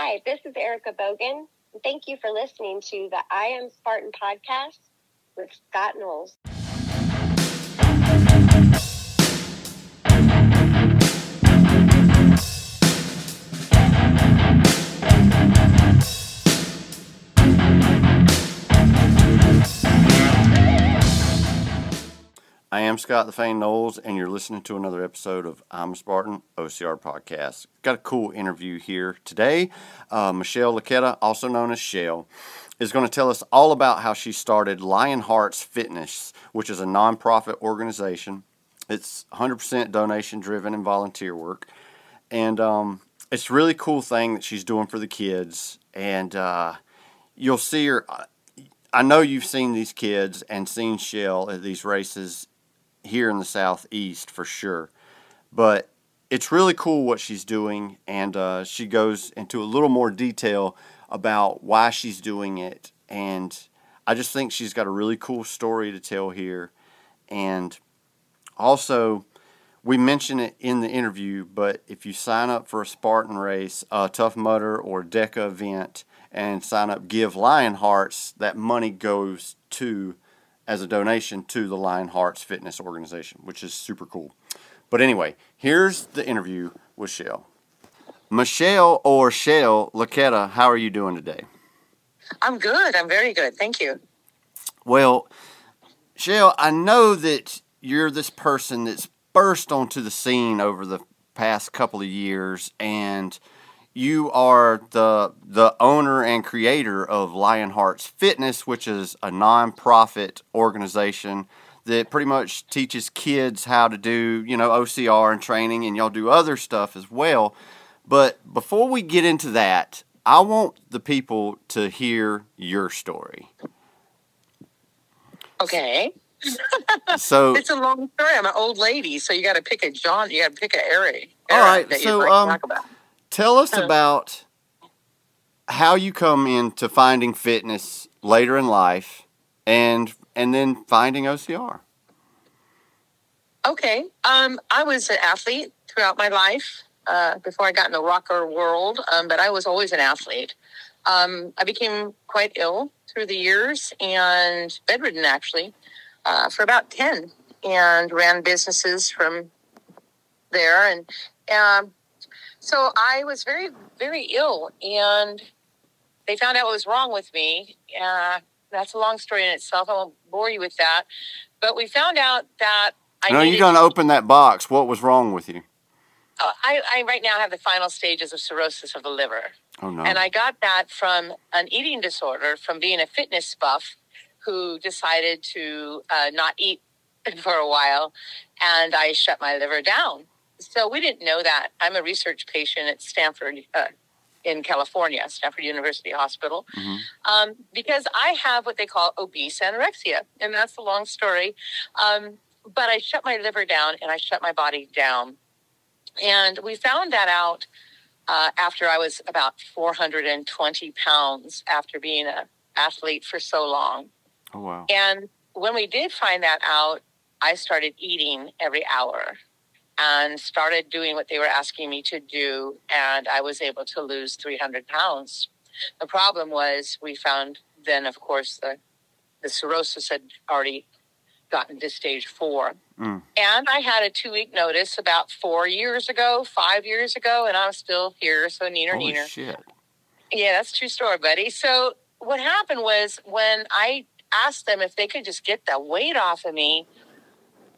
Hi, this is Erica Bogan. Thank you for listening to the I Am Spartan podcast with Scott Knowles. I am Scott the Fane Knowles, and you're listening to another episode of I'm a Spartan OCR podcast. Got a cool interview here today. Uh, Michelle Laqueta, also known as Shell, is going to tell us all about how she started Lion Hearts Fitness, which is a nonprofit organization. It's 100% donation driven and volunteer work, and um, it's a really cool thing that she's doing for the kids. And uh, you'll see her. I know you've seen these kids and seen Shell at these races here in the southeast for sure. But it's really cool what she's doing, and uh, she goes into a little more detail about why she's doing it. And I just think she's got a really cool story to tell here. And also, we mention it in the interview, but if you sign up for a Spartan race, a Tough Mudder, or DEKA event, and sign up Give Lion Hearts, that money goes to as a donation to the Lion Hearts Fitness organization, which is super cool. But anyway, here's the interview with Shell. Michelle or Shell Laqueta, how are you doing today? I'm good. I'm very good. Thank you. Well, Shell, I know that you're this person that's burst onto the scene over the past couple of years and you are the the owner and creator of Lion Hearts Fitness, which is a nonprofit organization that pretty much teaches kids how to do, you know, OCR and training, and y'all do other stuff as well. But before we get into that, I want the people to hear your story. Okay. so it's a long story. I'm an old lady, so you got to pick a John. You got to pick a Eric. All right. So um, Tell us about how you come into finding fitness later in life and and then finding OCR. Okay. Um, I was an athlete throughout my life uh, before I got in the rocker world, um, but I was always an athlete. Um, I became quite ill through the years and bedridden actually uh, for about 10 and ran businesses from there. And um, so I was very, very ill, and they found out what was wrong with me. Uh, that's a long story in itself. I won't bore you with that. But we found out that I. No, you don't open that box. What was wrong with you? Uh, I, I right now have the final stages of cirrhosis of the liver. Oh no! And I got that from an eating disorder from being a fitness buff who decided to uh, not eat for a while, and I shut my liver down. So we didn't know that. I'm a research patient at Stanford uh, in California, Stanford University Hospital, mm-hmm. um, because I have what they call obese anorexia, and that's a long story. Um, but I shut my liver down and I shut my body down, and we found that out uh, after I was about 420 pounds after being an athlete for so long. Oh wow! And when we did find that out, I started eating every hour and started doing what they were asking me to do. And I was able to lose 300 pounds. The problem was we found then, of course, the, the cirrhosis had already gotten to stage four. Mm. And I had a two week notice about four years ago, five years ago, and I'm still here. So, neener, Holy neener. Shit. Yeah, that's true story, buddy. So, what happened was when I asked them if they could just get that weight off of me,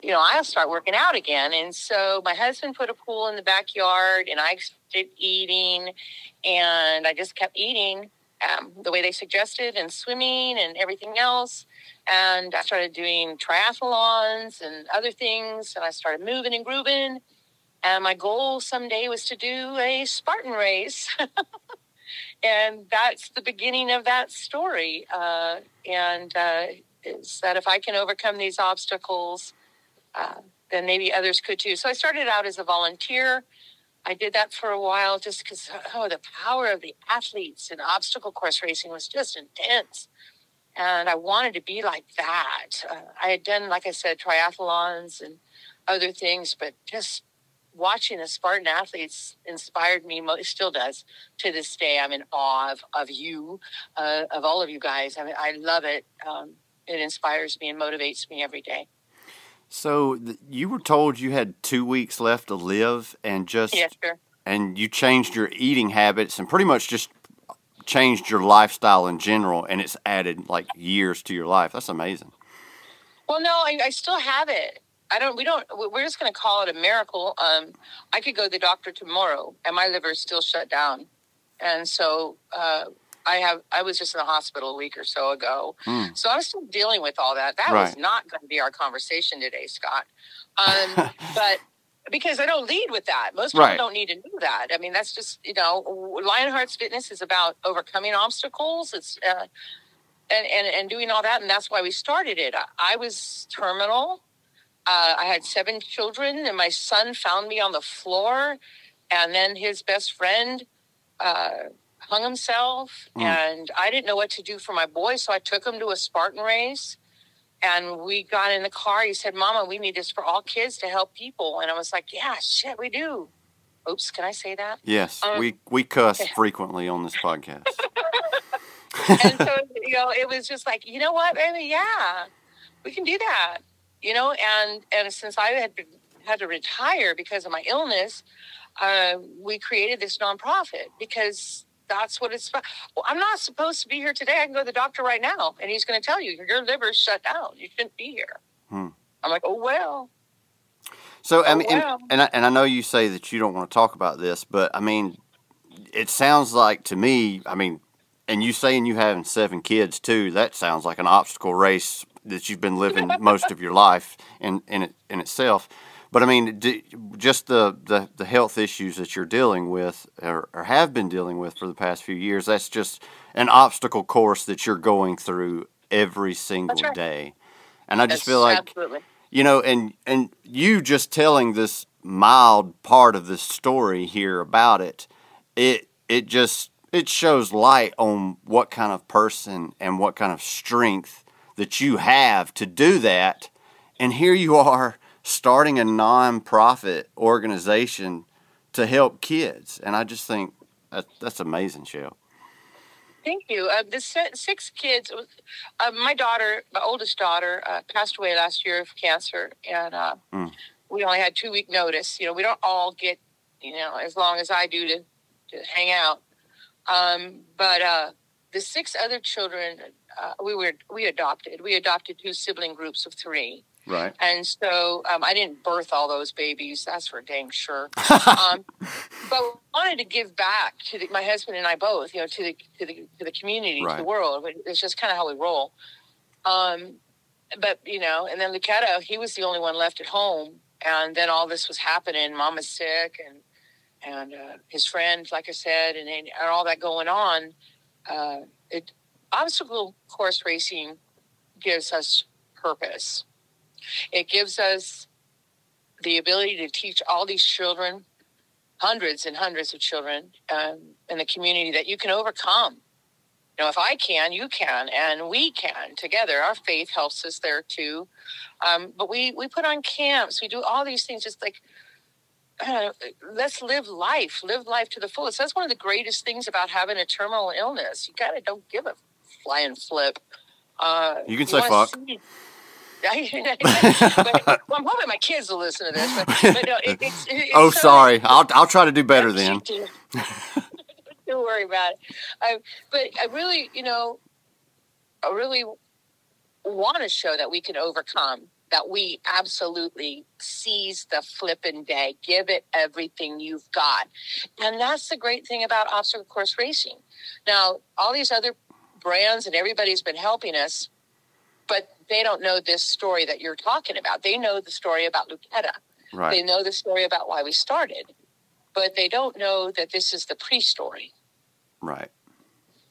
you know, I'll start working out again. And so my husband put a pool in the backyard and I started eating and I just kept eating um, the way they suggested and swimming and everything else. And I started doing triathlons and other things and I started moving and grooving. And my goal someday was to do a Spartan race. and that's the beginning of that story. Uh, and uh, is that if I can overcome these obstacles, uh, then maybe others could too. So I started out as a volunteer. I did that for a while just because, oh, the power of the athletes in obstacle course racing was just intense. And I wanted to be like that. Uh, I had done, like I said, triathlons and other things, but just watching the Spartan athletes inspired me. Still does to this day. I'm in awe of, of you, uh, of all of you guys. I mean, I love it. Um, it inspires me and motivates me every day. So th- you were told you had two weeks left to live, and just Yes, sir. and you changed your eating habits, and pretty much just changed your lifestyle in general, and it's added like years to your life. That's amazing. Well, no, I, I still have it. I don't. We don't. We're just going to call it a miracle. Um, I could go to the doctor tomorrow, and my liver is still shut down, and so uh, I have. I was just in the hospital a week or so ago, Mm. so I'm still dealing with all that. That was not going to be our conversation today, Scott. Um, but because I don't lead with that, most people Right. don't need to know that. I mean, that's just you know, Lionhearts Fitness is about overcoming obstacles. It's uh, and, and and doing all that, and that's why we started it. I, I was terminal. Uh, I had seven children, and my son found me on the floor, and then his best friend uh, hung himself, Mm. and I didn't know what to do for my boy, so I took him to a Spartan race. And we got in the car. He said, "Mama, we need this for all kids to help people." And I was like, "Yeah, shit, we do." Oops, can I say that? Yes, Um, we we cuss frequently on this podcast. and so you know it was just like you know what baby yeah we can do that you know and and since i had been, had to retire because of my illness uh, we created this nonprofit because that's what it's about well i'm not supposed to be here today i can go to the doctor right now and he's going to tell you your liver's shut down you shouldn't be here Hmm. i'm like oh well So I Oh, mean, and, and I, and I know you say that you don't want to talk about this, but I mean, it sounds like to me. I mean, and you saying you having seven kids too. That sounds like an obstacle race that you've been living most of your life in in it, in itself. But I mean, do, just the, the the health issues that you're dealing with or, or have been dealing with for the past few years. That's just an obstacle course that you're going through every single right. day. And I just That's feel like absolutely you know and and you just telling this mild part of this story here about it it it just it shows light on what kind of person and what kind of strength that you have to do that and here you are starting a non-profit organization to help kids and i just think that, that's amazing shell Thank you. Uh, the six kids, uh, my daughter, my oldest daughter, uh, passed away last year of cancer, and uh, Mm. we only had two week notice. You know, we don't all get, you know, as long as I do to, to hang out. Um, but uh, the six other children, uh, we were we adopted. We adopted two sibling groups of three. Right And so um, I didn't birth all those babies. That's for dang sure. um, but we wanted to give back to the, my husband and I both, you know, to the to the to the community, to the world. It's just kind of how we roll. Um, but you know, and then Lucetta, he was the only one left at home, and then all this was happening. Mama's sick, and and uh, his friend, like I said, and and all that going on. Uh, it obstacle course racing gives us purpose. It gives us the ability to teach all these children, hundreds and hundreds of children um, in the community, that you can overcome. You know, if I can, you can, and we can together. Our faith helps us there too. Um, but we we put on camps. We do all these things, just like uh, let's live life, live life to the fullest. That's one of the greatest things about having a terminal illness. You gotta don't give a flying flip. Uh, You can say fuck. see- but, well, I'm hoping my kids will listen to this. But, but no, it, it's, it's oh so- sorry i'll i'll try to do better then Don't worry about it. I, but I really, you know, I really want to show that we can overcome. That we absolutely seize the flipping day, give it everything you've got, and that's the great thing about obstacle course racing. Now, all these other brands and everybody's been helping us, they don't know this story that you're talking about. They know the story about Lucetta. They know the story about why we started, but they don't know that this is the pre-story right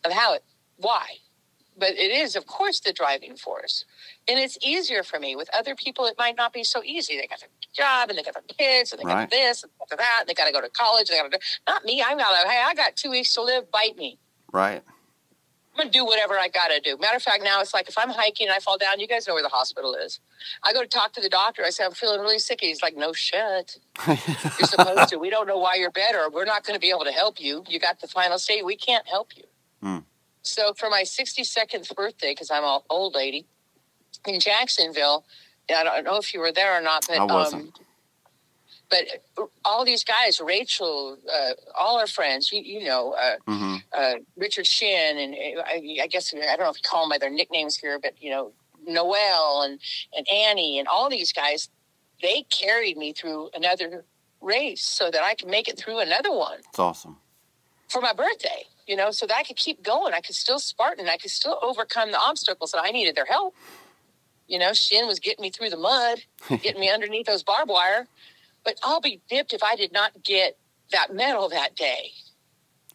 of how it, why. But it is, of course, the driving force, and it's easier for me. With other people, it might not be so easy. They got their job, and they got their kids, and they Right. got this, and they got that, and they got to go to college. They got to. Do not me. I'm not. Hey, I got two weeks to live. Bite me. right gonna do whatever I gotta do. Matter of fact, now it's like if I'm hiking and I fall down, you guys know where the hospital is. I go to talk to the doctor. I say I'm feeling really sick. He's like, "No shit, you're supposed to. We don't know why you're better. We're not going to be able to help you. You got the final state. We can't help you." Hmm. So for my 62nd birthday, because I'm an old lady in Jacksonville, I don't know if you were there or not, but I wasn't. Um, but all these guys, Rachel, uh, all our friends, you, you know, uh, hmm uh, Richard Shin, and uh, I, I guess I don't know if you call them by their nicknames here, but you know, Noel and and Annie and all these guys, they carried me through another race so that I could make it through another one It's awesome. for my birthday. You know, so that I could keep going. I could still Spartan. I could still overcome the obstacles that I needed their help. You know, Shin was getting me through the mud, getting me underneath those barbed wire. But I'll be dipped if I did not get that medal that day.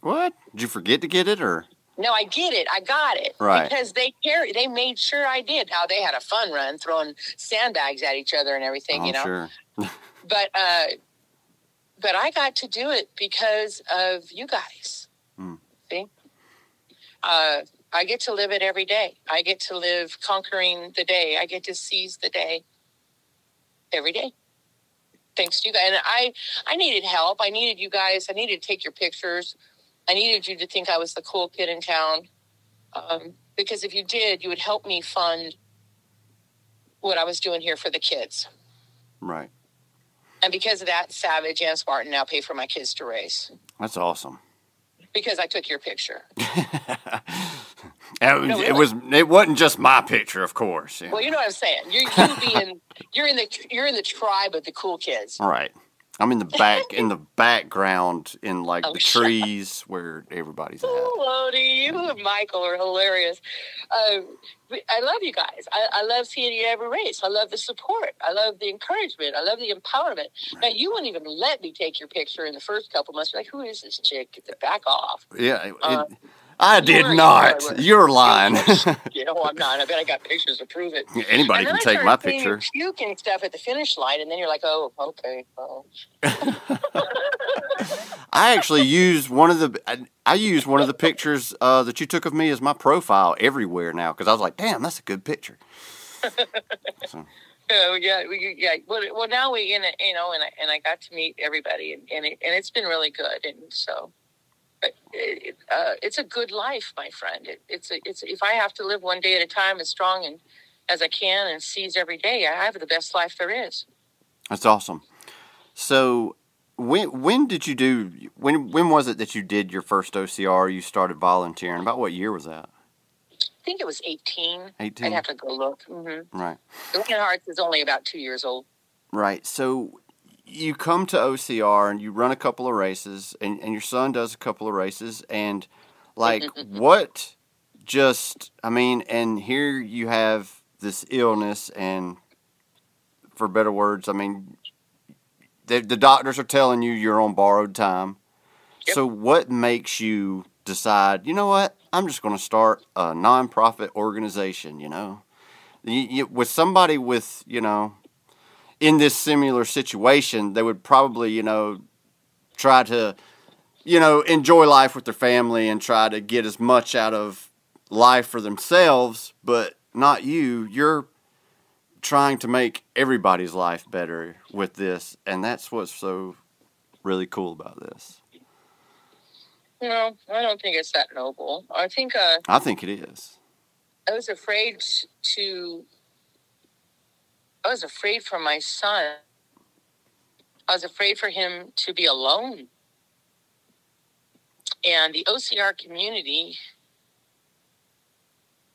What? Did you forget to get it or? No, I get it. I got it. Right. Because they carry, they made sure I did. Now they had a fun run throwing sandbags at each other and everything, Oh, you know. sure. But uh but I got to do it because of you guys. Hmm. See? Uh I get to live it every day. I get to live conquering the day. I get to seize the day every day. Thanks to you guys. And I I needed help. I needed you guys. I needed to take your pictures. I needed you to think I was the cool kid in town. Um, because if you did, you would help me fund what I was doing here for the kids. Right. And because of that, Savage and Spartan now pay for my kids to race That's awesome. because I took your picture. It was, No, it was. It wasn't just my picture, of course. yeah. Well, you know what I'm saying. You're you being you're in the you're in the tribe of the cool kids. Right. I'm in the back, in the background, in like Oh, the trees where everybody's at. Oh, Lodi, you and Michael are hilarious. Um, I love you guys. I, I love seeing you every race. I love the support. I love the encouragement. I love the empowerment. Now, you wouldn't even let me take your picture in the first couple months. You're like, who is this chick? Get the back off. Yeah. it- Uh, I did not. were. You're lying. You know, I'm not. I bet I got pictures to prove it. Anybody can I take my picture. you puking stuff at the finish line, and then you're like, oh, okay. Oh. I actually used one of the. I, I used one of the pictures uh, that you took of me as my profile everywhere now because I was like, "Damn, that's a good picture." So, Oh yeah, we, yeah. Well, well, now we in it, you know, and I, and I got to meet everybody, and and, it, and it's been really good, and so. Uh, it's a good life, my friend. It, it's a, it's if I have to live one day at a time as strong and as I can and seize every day, I have the best life there is. that's awesome. So, when when did you do? When when was it that you did your first OCR? You started volunteering. About what year was that? I think it was eighteen. Eighteen. I'd have to go look. Mm-hmm. Right. The Lionhearts is only about two years old. Right. So you come to OCR and you run a couple of races, and, and your son does a couple of races, and like what just, I mean, and here you have this illness, and for better words, I mean, the, the doctors are telling you you're on borrowed time. Yep. So what makes you decide, you know what, I'm just going to start a nonprofit organization, you know? You, you, with somebody with, you know, in this similar situation, they would probably, you know, try to, you know, enjoy life with their family and try to get as much out of life for themselves, but not you. You're trying to make everybody's life better with this, and that's what's so really cool about this. No, I don't think it's that noble. I think uh, I think it is. I was afraid to. I was afraid for my son. I was afraid for him to be alone. And the OCR community,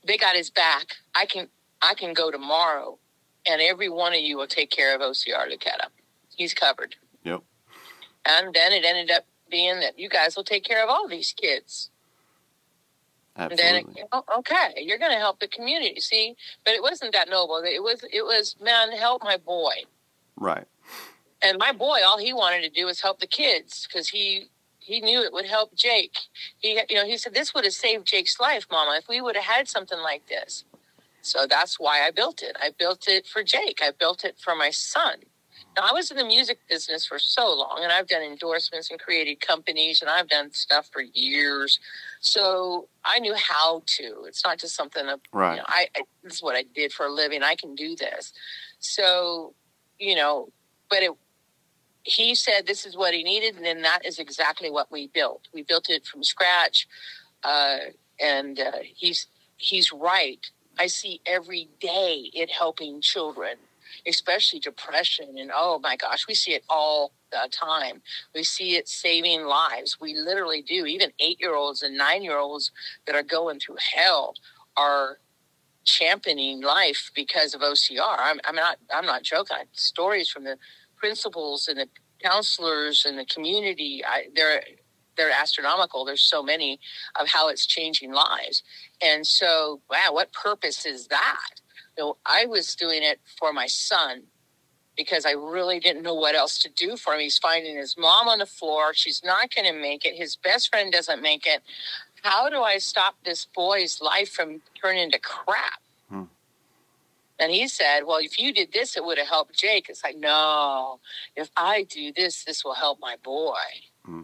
they got his back. I can I can go tomorrow, and every one of you will take care of OCR Lucetta. He's covered. Yep. And then it ended up being that you guys will take care of all these kids. And then, Absolutely. it, oh, okay, you're going to help the community. See, but it wasn't that noble. It was, it was, man, help my boy. Right. And my boy, all he wanted to do was help the kids because he he knew it would help Jake. He, you know, he said this would have saved Jake's life, Mama, if we would have had something like this. So that's why I built it. I built it for Jake. I built it for my son. Now, I was in the music business for so long, and I've done endorsements and created companies, and I've done stuff for years. So I knew how to. It's not just something that Right. you know, I, I this is what I did for a living. I can do this. So, you know, but it he said this is what he needed, and then that is exactly what we built. We built it from scratch, uh, and uh, he's he's right. I see every day it helping children, especially depression, and oh my gosh, we see it all the time. We see it saving lives. We literally do. Even eight year olds and nine year olds that are going through hell are championing life because of OCR. I'm, I'm not. I'm not joking. Stories from the principals and the counselors and the community. I, they're they're astronomical. There's so many of how it's changing lives. And so, wow, what purpose is that? Know, I was doing it for my son because I really didn't know what else to do for him. He's finding his mom on the floor. She's not going to make it. His best friend doesn't make it. How do I stop this boy's life from turning into crap? Hmm. And he said, Well, if you did this, it would have helped Jake. It's like, No, if I do this, this will help my boy. Hmm.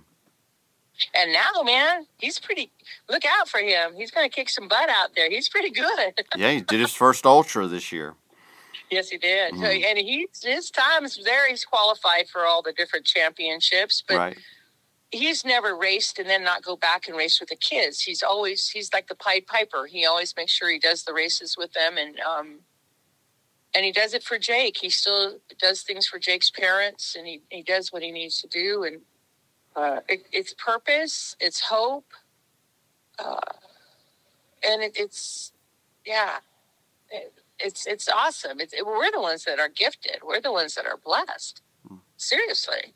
And now, man, he's pretty. Look out for him. He's going to kick some butt out there. He's pretty good. Yeah, he did his first ultra this year. yes, he did. So, Mhm. and he's his time's there. He's qualified for all the different championships, but right. he's never raced and then not go back and race with the kids. He's always he's like the Pied Piper. He always makes sure he does the races with them, and um, and he does it for Jake. He still does things for Jake's parents, and he he does what he needs to do, and uh, it, it's purpose, it's hope, uh, and it, it's yeah. It, it's it's awesome. It's, we're the ones that are gifted. We're the ones that are blessed. Seriously.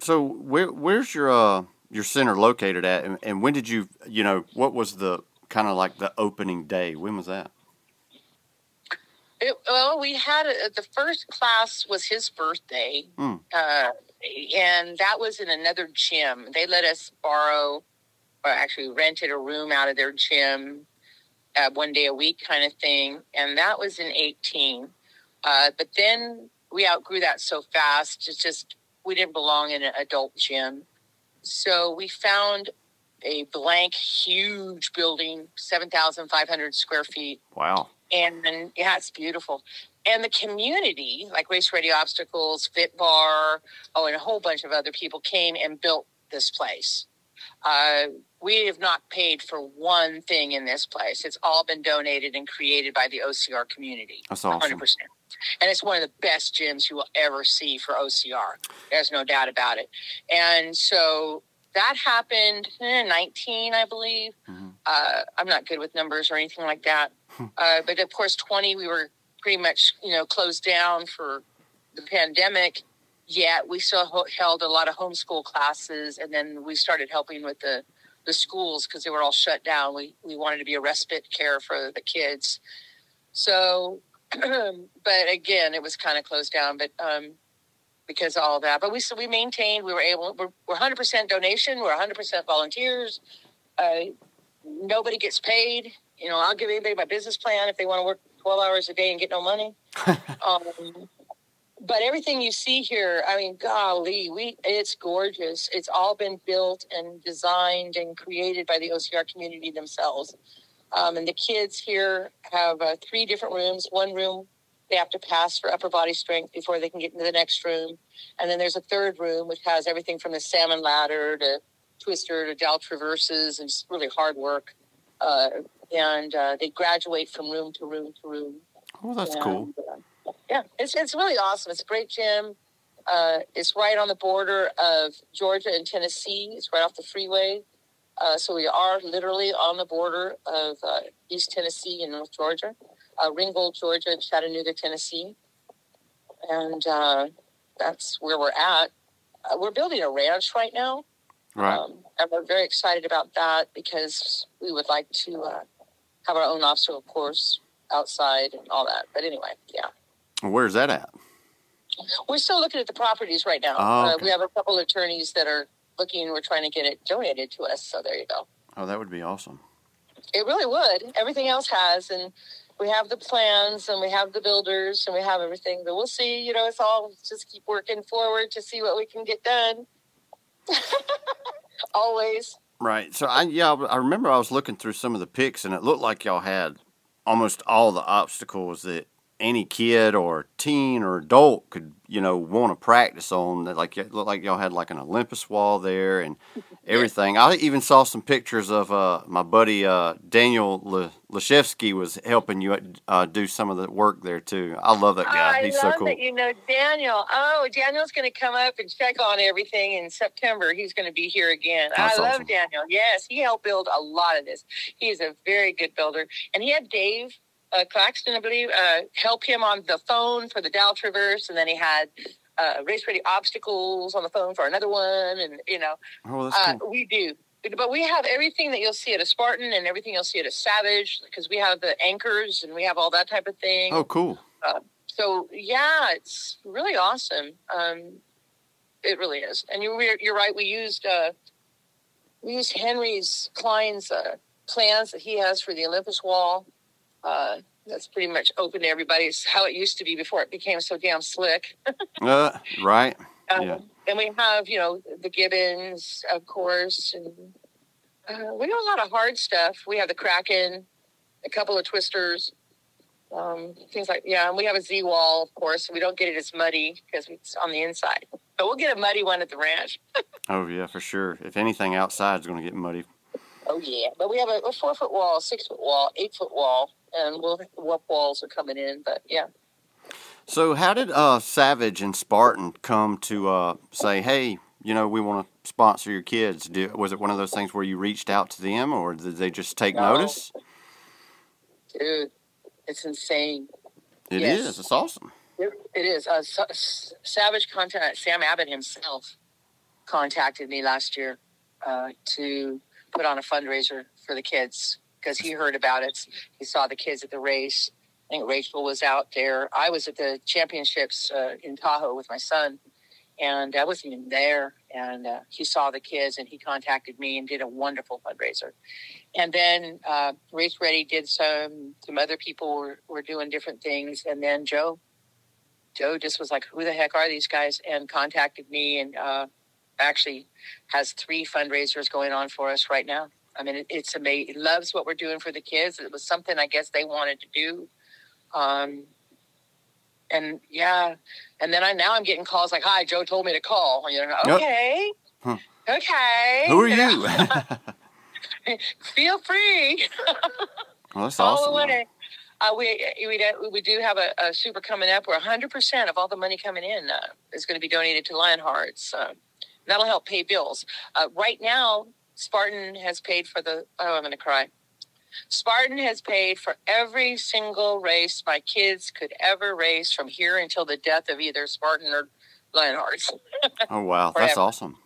So where where's your uh your center located at, and, and when did you you know what was the kind of like the opening day? When was that? It, well, we had a, the first class was his birthday, Hmm. uh, and that was in another gym. They let us borrow, or actually rented a room out of their gym, uh, one day a week kind of thing, and that was in eighteen. Uh, but then we outgrew that so fast. It's just we didn't belong in an adult gym, so we found a blank, huge building, seven thousand five hundred square feet Wow. and then, yeah, it's beautiful. And the community, like Race Ready Obstacles, Fit Bar, oh, and a whole bunch of other people came and built this place. Uh, we have not paid for one thing in this place. It's all been donated and created by the OCR community. That's awesome. 100%. And it's one of the best gyms you will ever see for OCR. There's no doubt about it. And so that happened in 19, I believe. Mhm. Uh, I'm not good with numbers or anything like that. uh, but of course, 20, we were pretty much, you know, closed down for the pandemic. Yet we still ho- held a lot of homeschool classes. And then we started helping with the, the schools because they were all shut down. We, we wanted to be a respite care for the kids. So, but again, it was kind of closed down. But um, because all that. But we so we maintained. We were able. We're we're 100% donation. We're 100% volunteers. Uh, nobody gets paid. You know, I'll give anybody my business plan if they want to work 12 hours a day and get no money. um, but everything you see here, I mean, golly, we it's gorgeous. It's all been built and designed and created by the OCR community themselves. Um, and the kids here have uh, three different rooms. One room they have to pass for upper body strength before they can get into the next room. And then there's a third room which has everything from the salmon ladder to twister to dal traverses and just really hard work. Uh, and uh, they graduate from room to room to room. Oh, that's cool. Uh, yeah, it's it's really awesome. It's a great gym. Uh, it's right on the border of Georgia and Tennessee. It's right off the freeway. Uh, so we are literally on the border of uh, East Tennessee and North Georgia, uh, Ringgold, Georgia, and Chattanooga, Tennessee. And uh, that's where we're at. Uh, we're building a ranch right now. Right. Um, and we're very excited about that because we would like to uh, have our own obstacle course outside and all that. But anyway, yeah. Where's that at? We're still looking at the properties right now. Oh, uh, we have a couple attorneys that are looking. We're trying to get it donated to us. So there you go. Oh, that would be awesome. It really would. Everything else has, and we have the plans and we have the builders and we have everything, but we'll see. You know, it's all just keep working forward to see what we can get done. Always. Right. So I yeah I remember I was looking through some of the pics and it looked like y'all had almost all the obstacles that any kid or teen or adult could you know want to practice on. Like it looked like y'all had like an Olympus wall there and everything. I even saw some pictures of uh, my buddy uh, Daniel Le- Leshevsky was helping you uh, do some of the work there too. I love that guy. I He's love so cool. that you know Daniel. Oh, Daniel's going to come up and check on everything in September. He's going to be here again. That's I love. Daniel. Yes, he helped build a lot of this. He's a very good builder, and he had Dave uh, Claxton, I believe, uh, help him on the phone for the Dow Traverse, and then he had. Uh, race ready obstacles on the phone for another one, and you know, Oh, uh, cool. we do. But we have everything that you'll see at a Spartan and everything you'll see at a Savage because we have the anchors and we have all that type of thing. Oh, cool. So yeah, it's really awesome. Um, it really is. And you, you're right. We used uh, we used Henry's Klein's uh, plans that he has for the Olympus Wall. Uh, that's pretty much open to everybody. It's how it used to be before it became so damn slick. Uh, right. Um, Yeah. And we have, you know, the Gibbons, of course, and uh, we do a lot of hard stuff. We have the Kraken, a couple of twisters, um, things like yeah. And we have a Z wall, of course. We don't get it as muddy because it's on the inside, but we'll get a muddy one at the ranch. Oh yeah, for sure. If anything outside is going to get muddy. Oh yeah, but we have a, a four foot wall, six foot wall, eight foot wall, and we'll what walls are coming in. But yeah, So how did uh, Savage and Spartan come to uh, say, hey, you know, we want to sponsor your kids? Do, was it one of those things where you reached out to them, or did they just take No. notice? dude, it's insane. It is. Yes. It's awesome. It, it is. Uh, S- Savage contact Sam Abbott himself contacted me last year uh, to put on a fundraiser for the kids because he heard about it. He saw the kids at the race. I think Rachel was out there. I was at the championships uh, in Tahoe with my son, and I wasn't even there. And uh, he saw the kids, and he contacted me and did a wonderful fundraiser. And then uh, Race Ready did some. Some other people were, were doing different things, and then Joe Joe just was like, "Who the heck are these guys?" and contacted me, and uh, actually has three fundraisers going on for us right now. I mean, it, it's amazing. He loves what we're doing for the kids. It was something I guess they wanted to do, um, and yeah. And then I now I'm getting calls like, "Hi, Joe told me to call." You know, Yep. okay, Huh. okay. Who are you? Feel free. well, that's awesome. the though. way. Uh, we, we we do have a, a super coming up where 100% of all the money coming in uh, is going to be donated to Lionhearts. Uh, that'll help pay bills. Uh, right now, Spartan has paid for the. Oh, I'm going to cry. Spartan has paid for every single race my kids could ever race from here until the death of either Spartan or Lionhearts. Oh wow, that's awesome.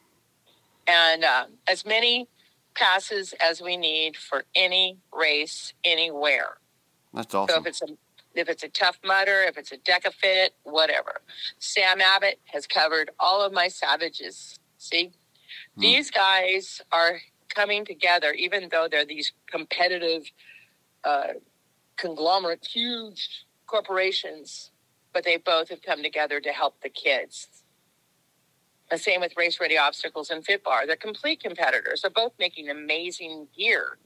and uh, as many passes as we need for any race anywhere. That's awesome. So if it's a if it's a Tough Mudder, if it's a DEKA FIT, whatever. Sam Abbott has covered all of my savages. See, Hmm. these guys are coming together, even though they're these competitive uh, conglomerate, huge corporations, but they both have come together to help the kids. The same with Race Ready Obstacles and Fit Bar. They're complete competitors. They're both making amazing gear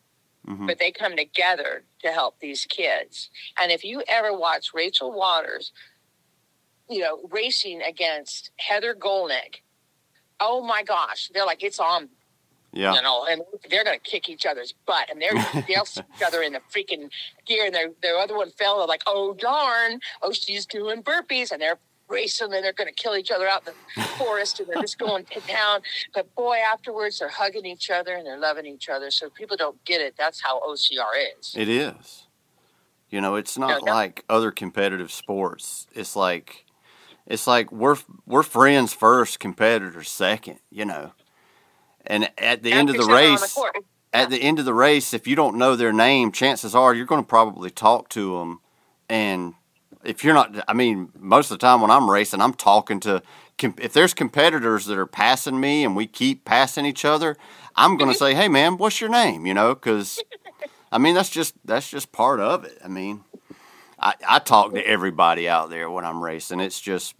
hmm but they come together to help these kids. And if you ever watch Rachel Waters, you know, racing against Heather Gollnick, oh my gosh, they're like, it's on, Yeah. you know, and they're going to kick each other's butt. And they're, they'll see each other in the freaking gear. And their, their other one fell. They're like, oh, darn. Oh, she's doing burpees. And they're racing and they're going to kill each other out in the forest. And they're just going to town. But boy, afterwards, they're hugging each other and they're loving each other. So people don't get it. That's how OCR is. It is. You know, it's not Yeah, yeah. like other competitive sports. It's like it's like we're we're friends first, competitors second, you know. And at the end of the each other on race, at the end of the race, if you don't know their name, chances are you're going to probably talk to them. And if you're not, I mean, most of the time when I'm racing, I'm talking to. If there's competitors that are passing me and we keep passing each other, I'm going to say, "Hey, man, what's your name?" You know, because I mean that's just that's just part of it. I mean, I, I talk to everybody out there when I'm racing. It's just,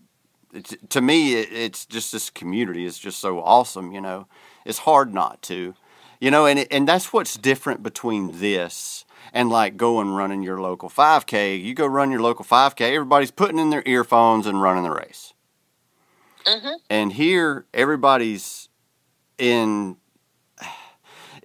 it's, to me, it, it's just this community is just so awesome. You know, it's hard not to, you know, and it, and that's what's different between this and like going running your local 5K. You go run your local 5K, everybody's putting in their earphones and running the race. Mm-hmm. And here, everybody's in.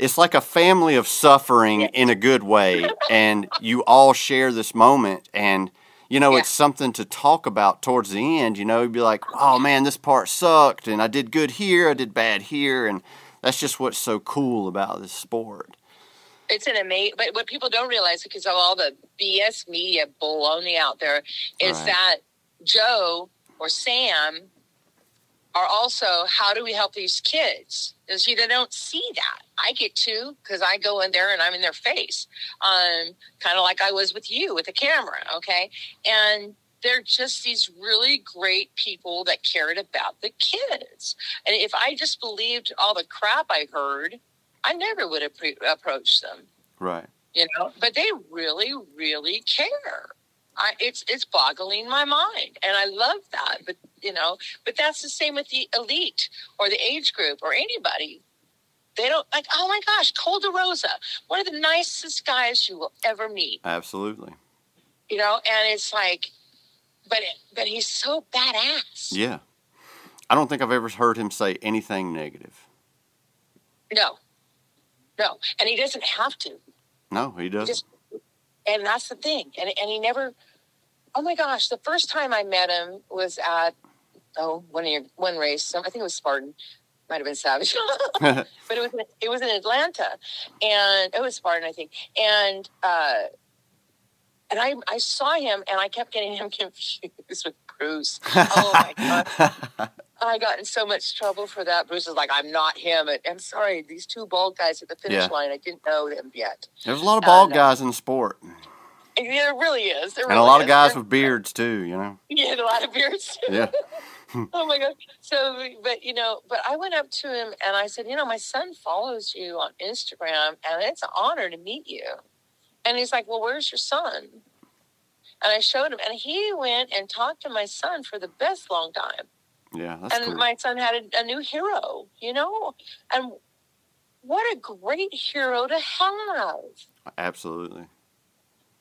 It's like a family of suffering in a good way, and you all share this moment, and you know Yeah. it's something to talk about towards the end. You know, you'd be like, "Oh man, this part sucked, and I did good here, I did bad here," and that's just what's so cool about this sport. It's an amazing, but what people don't realize because of all the BS media baloney out there is Right. that Joe or Sam are also how do we help these kids? Because you they don't see that. I get to because I go in there and I'm in their face, um, kind of like I was with you with the camera, okay? And they're just these really great people that cared about the kids. And if I just believed all the crap I heard, I never would have pre- approached them Right. you know but they really really care I, it's it's boggling my mind and i love that but you know but that's the same with the elite or the age group or anybody they don't like oh my gosh cole DeRosa, one of the nicest guys you will ever meet Absolutely. you know and it's like but but he's so badass Yeah. I don't think I've ever heard him say anything negative. no no and he doesn't have to No, he doesn't. just and that's the thing. And, and he never oh my gosh the first time i met him was at oh one of your one race. I think it was spartan. Might have been savage. But it was in, it was in atlanta. And it was spartan i think. And uh and I, I saw him and I kept getting him confused with Bruce. Oh my God. I got in so much trouble for that. Bruce is like, I'm not him. And I'm sorry, these two bald guys at the finish Yeah. line, I didn't know them yet. There's a lot of Uh, bald guys in the sport, And there really is. There and a really lot of guys with beards too. You know. Yeah, a lot of beards. Yeah. oh my god. So, but you know, but I went up to him and I said, you know, my son follows you on Instagram, and it's an honor to meet you. And he's like, well, where's your son? And I showed him, and he went and talked to my son for the best long time. Yeah, that's and cool. my son had a, a new hero, you know, and what a great hero to have. Absolutely.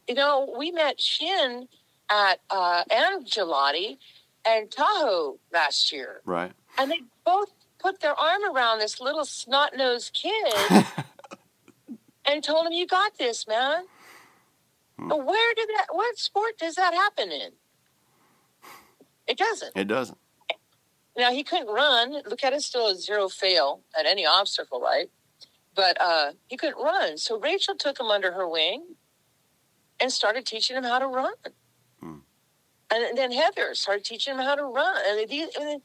You know, we met Shin at uh, and Gelati and Tahoe last year, Right. and they both put their arm around this little snot nosed kid and told him, "You got this, man." Hmm. But where did that? What sport does that happen in? It doesn't. it doesn't. Now he couldn't run. Look at still a zero fail at any obstacle, right? But uh, he couldn't run. So Rachel took him under her wing and started teaching him how to run. Hmm. And then Heather started teaching him how to run. And they,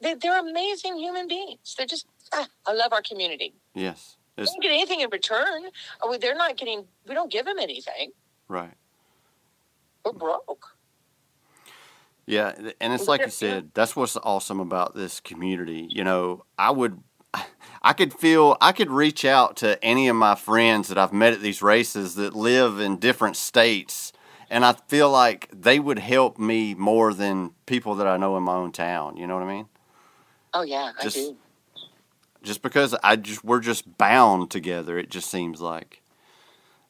they, they're amazing human beings. They're just, ah, I love our community. Yes. They don't get anything in return. Oh, they're not getting, we don't give them anything. right. We're broke. Yeah, and it's like you said, that's what's awesome about this community. You know, I would, I could feel, I could reach out to any of my friends that I've met at these races that live in different states, and I feel like they would help me more than people that I know in my own town. You know what I mean? Oh, yeah, Just- I do. Just because I just we're just bound together. It just seems like.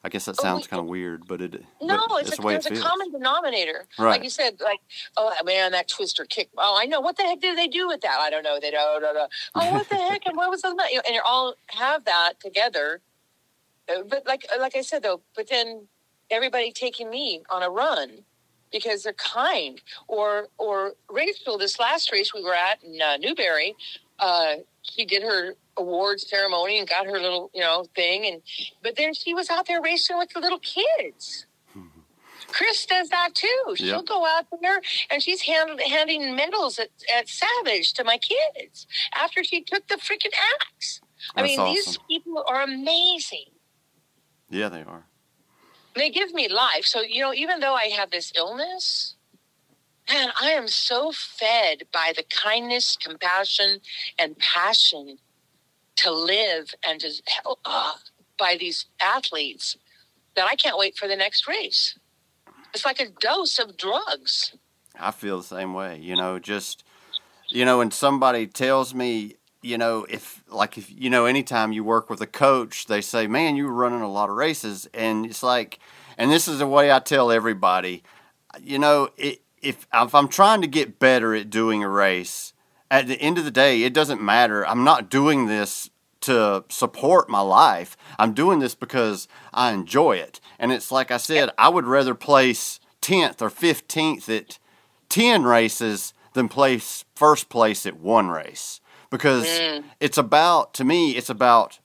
I guess that sounds kind of weird, but it. No, but it's, the a, way it a common denominator. Right. Like you said, like, oh man, that twister kick. Oh, I know. What the heck did they do with that? I don't know. They don't. don't know. Oh, what the heck? And what was the? you know, And you all have that together. Uh, But like, like I said though, but then everybody taking me on a run because they're kind. Or, or Rachel, this last race we were at in uh, Newberry, uh, she did her award ceremony and got her little, you know, thing. And but then she was out there racing with the little kids. Mm-hmm. Chris does that too. She'll Yep. go out there and she's hand, handing medals at, at Savage to my kids after she took the freaking axe. I mean, these people are amazing. Yeah, they are. They give me life. So, you know, even though I have this illness, man, I am so fed by the kindness, compassion, and passion to live and to help uh, by these athletes that I can't wait for the next race. it's like a dose of drugs. I feel the same way. You know, just you know, when somebody tells me, you know, if like if you know, anytime you work with a coach, they say, "Man, you were running a lot of races," and it's like, and this is the way I tell everybody, you know, it, if if I'm trying to get better at doing a race, at the end of the day, it doesn't matter. I'm not doing this to support my life. I'm doing this because I enjoy it. And it's like I said, I would rather place 10th or 15th at 10 races than place first place at one race because mm. it's about to me it's about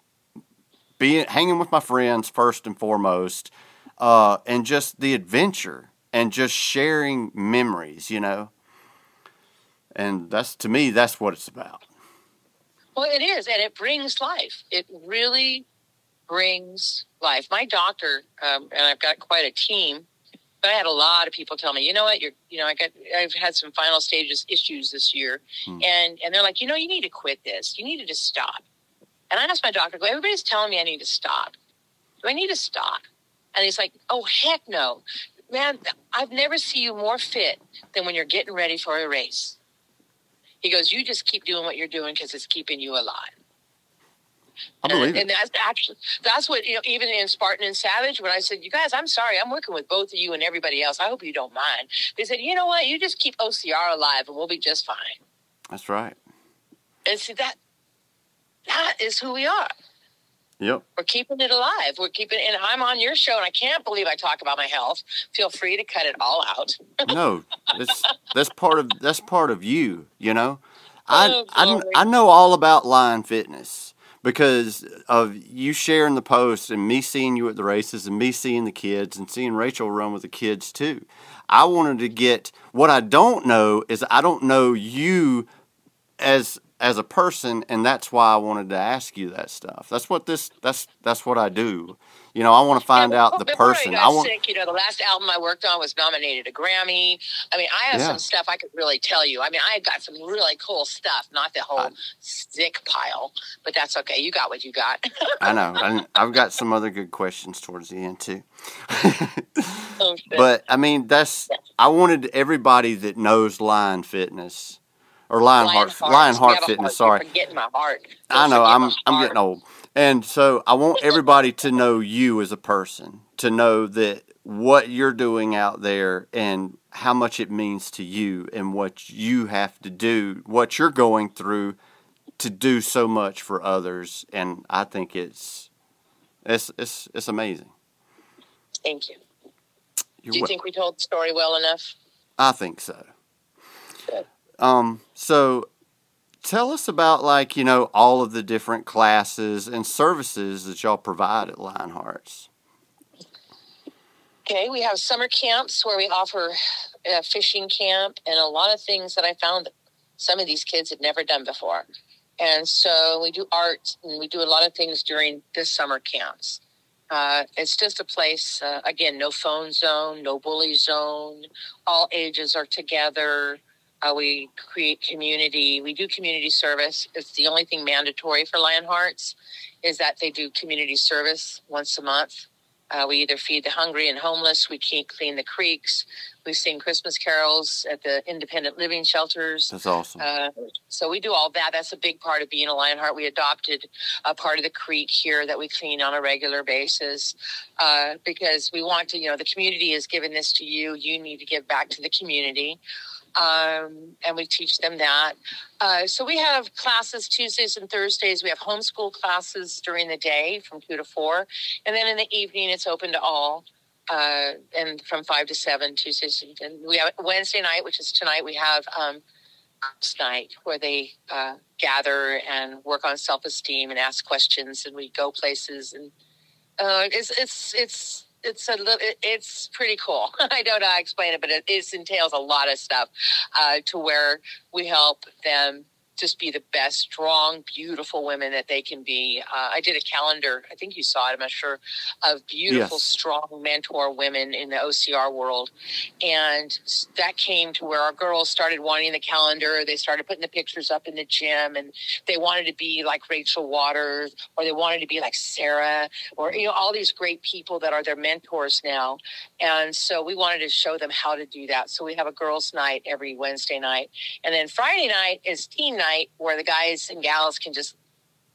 being hanging with my friends first and foremost uh, and just the adventure and just sharing memories you know and that's to me that's what it's about well it is and it brings life it really brings life my doctor um, and i've got quite a team but I had a lot of people tell me, you know what, you're, you know, I got, I've had some final stages issues this year, hmm. and and they're like, you know, you need to quit this. You need to just stop. And I asked my doctor, go, everybody's telling me I need to stop. Do I need to stop? And he's like, oh heck no, man, I've never seen you more fit than when you're getting ready for a race. He goes, you just keep doing what you're doing because it's keeping you alive. I believe and, it. And that's actually that's what you know. Even in Spartan and Savage, when I said, "You guys, I'm sorry, I'm working with both of you and everybody else. I hope you don't mind." They said, "You know what? You just keep OCR alive, and we'll be just fine." That's right. And see that that is who we are. Yep. We're keeping it alive. We're keeping, and I'm on your show, and I can't believe I talk about my health. Feel free to cut it all out. no, that's that's part of that's part of you. You know, oh, I I, I know all about line fitness because of you sharing the post and me seeing you at the races and me seeing the kids and seeing Rachel run with the kids too. I wanted to get what I don't know is I don't know you as as a person and that's why I wanted to ask you that stuff. That's what this that's that's what I do. You know, I want to find out the person. I, I want. Sick, you know, the last album I worked on was nominated a Grammy. I mean, I have yeah. some stuff I could really tell you. I mean, I got some really cool stuff. Not the whole I, sick pile, but that's okay. You got what you got. I know. I've got some other good questions towards the end too. oh, but I mean, that's. I wanted everybody that knows Line Fitness or Lionheart, Lionheart Fitness. Sorry, getting my heart. I know. I'm I'm getting old. And so I want everybody to know you as a person, to know that what you're doing out there and how much it means to you and what you have to do, what you're going through to do so much for others. And I think it's it's it's it's amazing. Thank you. You're do you think we told the story well enough? I think so. Good. Um, so tell us about like you know all of the different classes and services that y'all provide at Lionhearts. Okay, we have summer camps where we offer a fishing camp and a lot of things that I found that some of these kids had never done before. And so we do art and we do a lot of things during this summer camps. Uh, it's just a place, uh, again, no phone zone, no bully zone. All ages are together. Uh, we create community. We do community service. It's the only thing mandatory for Lionhearts is that they do community service once a month. Uh, we either feed the hungry and homeless. We clean the creeks. We sing Christmas carols at the independent living shelters. That's awesome. Uh, so we do all that. That's a big part of being a Lionheart. We adopted a part of the creek here that we clean on a regular basis uh, because we want to. You know, the community has given this to you. You need to give back to the community um, and we teach them that. Uh, so we have classes Tuesdays and Thursdays. We have homeschool classes during the day from two to four, and then in the evening it's open to all. Uh, and from five to seven Tuesdays, and we have Wednesday night, which is tonight. We have um, night where they uh, gather and work on self esteem and ask questions, and we go places, and uh, it's it's it's it's a little, it's pretty cool. I don't know how to explain it, but it, it entails a lot of stuff uh, to where we help them just be the best, strong, beautiful women that they can be. Uh, I did a calendar. I think you saw it. I'm not sure of beautiful, Yes. strong mentor women in the OCR world, and that came to where our girls started wanting the calendar. They started putting the pictures up in the gym, and they wanted to be like Rachel Waters, or they wanted to be like Sarah, or you know all these great people that are their mentors now. And so we wanted to show them how to do that. So we have a girls' night every Wednesday night, and then Friday night is teen night, where the guys and gals can just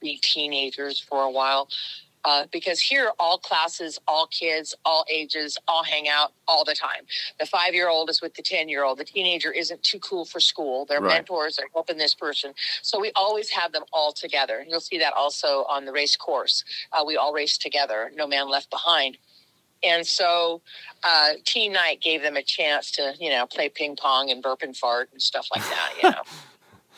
be teenagers for a while. Uh, because here, all classes, all kids, all ages, all hang out all the time. The five year old is with the 10 year old. The teenager isn't too cool for school. Their Right. mentors are helping this person. So we always have them all together. You'll see that also on the race course. Uh, we all race together, no man left behind. And so, uh, teen night gave them a chance to, you know, play ping pong and burp and fart and stuff like that, you know.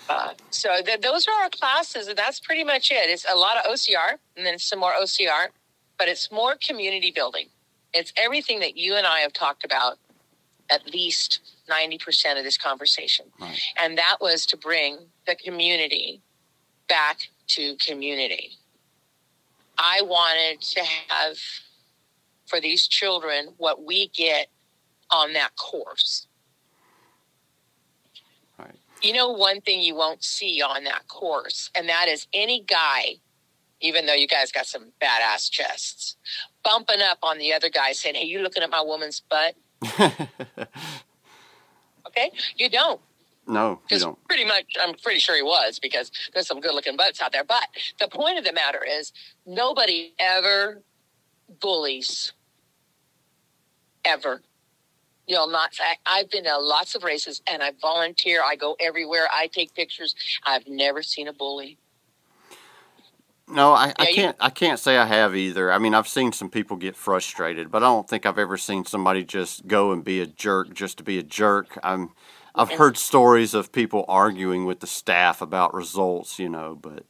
Uh, so th- those are our classes, and that's pretty much it. It's a lot of OCR and then some more OCR, but it's more community building. It's everything that you and I have talked about at least 90% of this conversation. Right. And that was to bring the community back to community. I wanted to have for these children what we get on that course. You know, one thing you won't see on that course, and that is any guy, even though you guys got some badass chests, bumping up on the other guy saying, Hey, you looking at my woman's butt? Okay? You don't. no, you don't. pretty much, I'm pretty sure he was because there's some good looking butts out there. But the point of the matter is, nobody ever bullies. Ever. You'll not. I, I've been to lots of races and I volunteer. I go everywhere. I take pictures. I've never seen a bully. No, I, I Yeah, you- can't. I can't say I have either. I mean, I've seen some people get frustrated, but I don't think I've ever seen somebody just go and be a jerk just to be a jerk. I'm. I've And- heard stories of people arguing with the staff about results, you know, but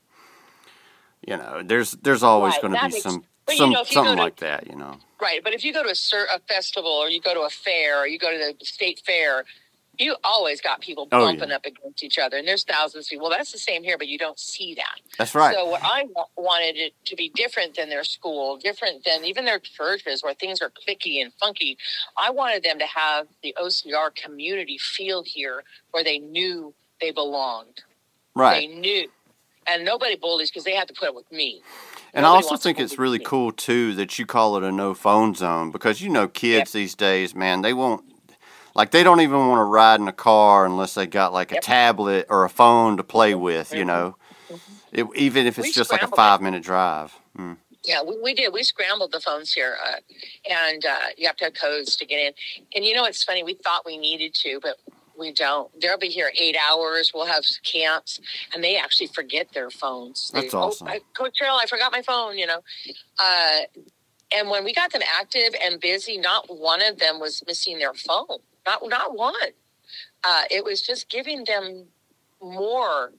you know, there's there's always Right, going to be makes- some but you know, if you something go to- like that, you know. Right, but if you go to a, a festival or you go to a fair or you go to the state fair, you always got people Oh, bumping yeah. up against each other, and there's thousands of people. Well, that's the same here, but you don't see that. That's right. So what I wanted it to be different than their school, different than even their churches where things are clicky and funky. I wanted them to have the OCR community feel here where they knew they belonged. right. They knew. And nobody bullies because they have to put up with me. And I also think it's really cool too that you call it a no phone zone because you know kids these days, man, they won't like they don't even want to ride in a car unless they got like a tablet or a phone to play with, you Mhm. know. It, even if it's We just like a scrambled it. five minute drive. Mm. Yeah, we, we did. We scrambled the phones here, uh, and uh, you have to have codes to get in. And you know, it's funny. We thought we needed to, but we don't. They'll be here eight hours. We'll have camps, and they actually forget their phones. They, That's awesome. Oh, I, Coach Cheryl, I forgot my phone. You know, uh, and when we got them active and busy, not one of them was missing their phone. Not not one. Uh, it was just giving them more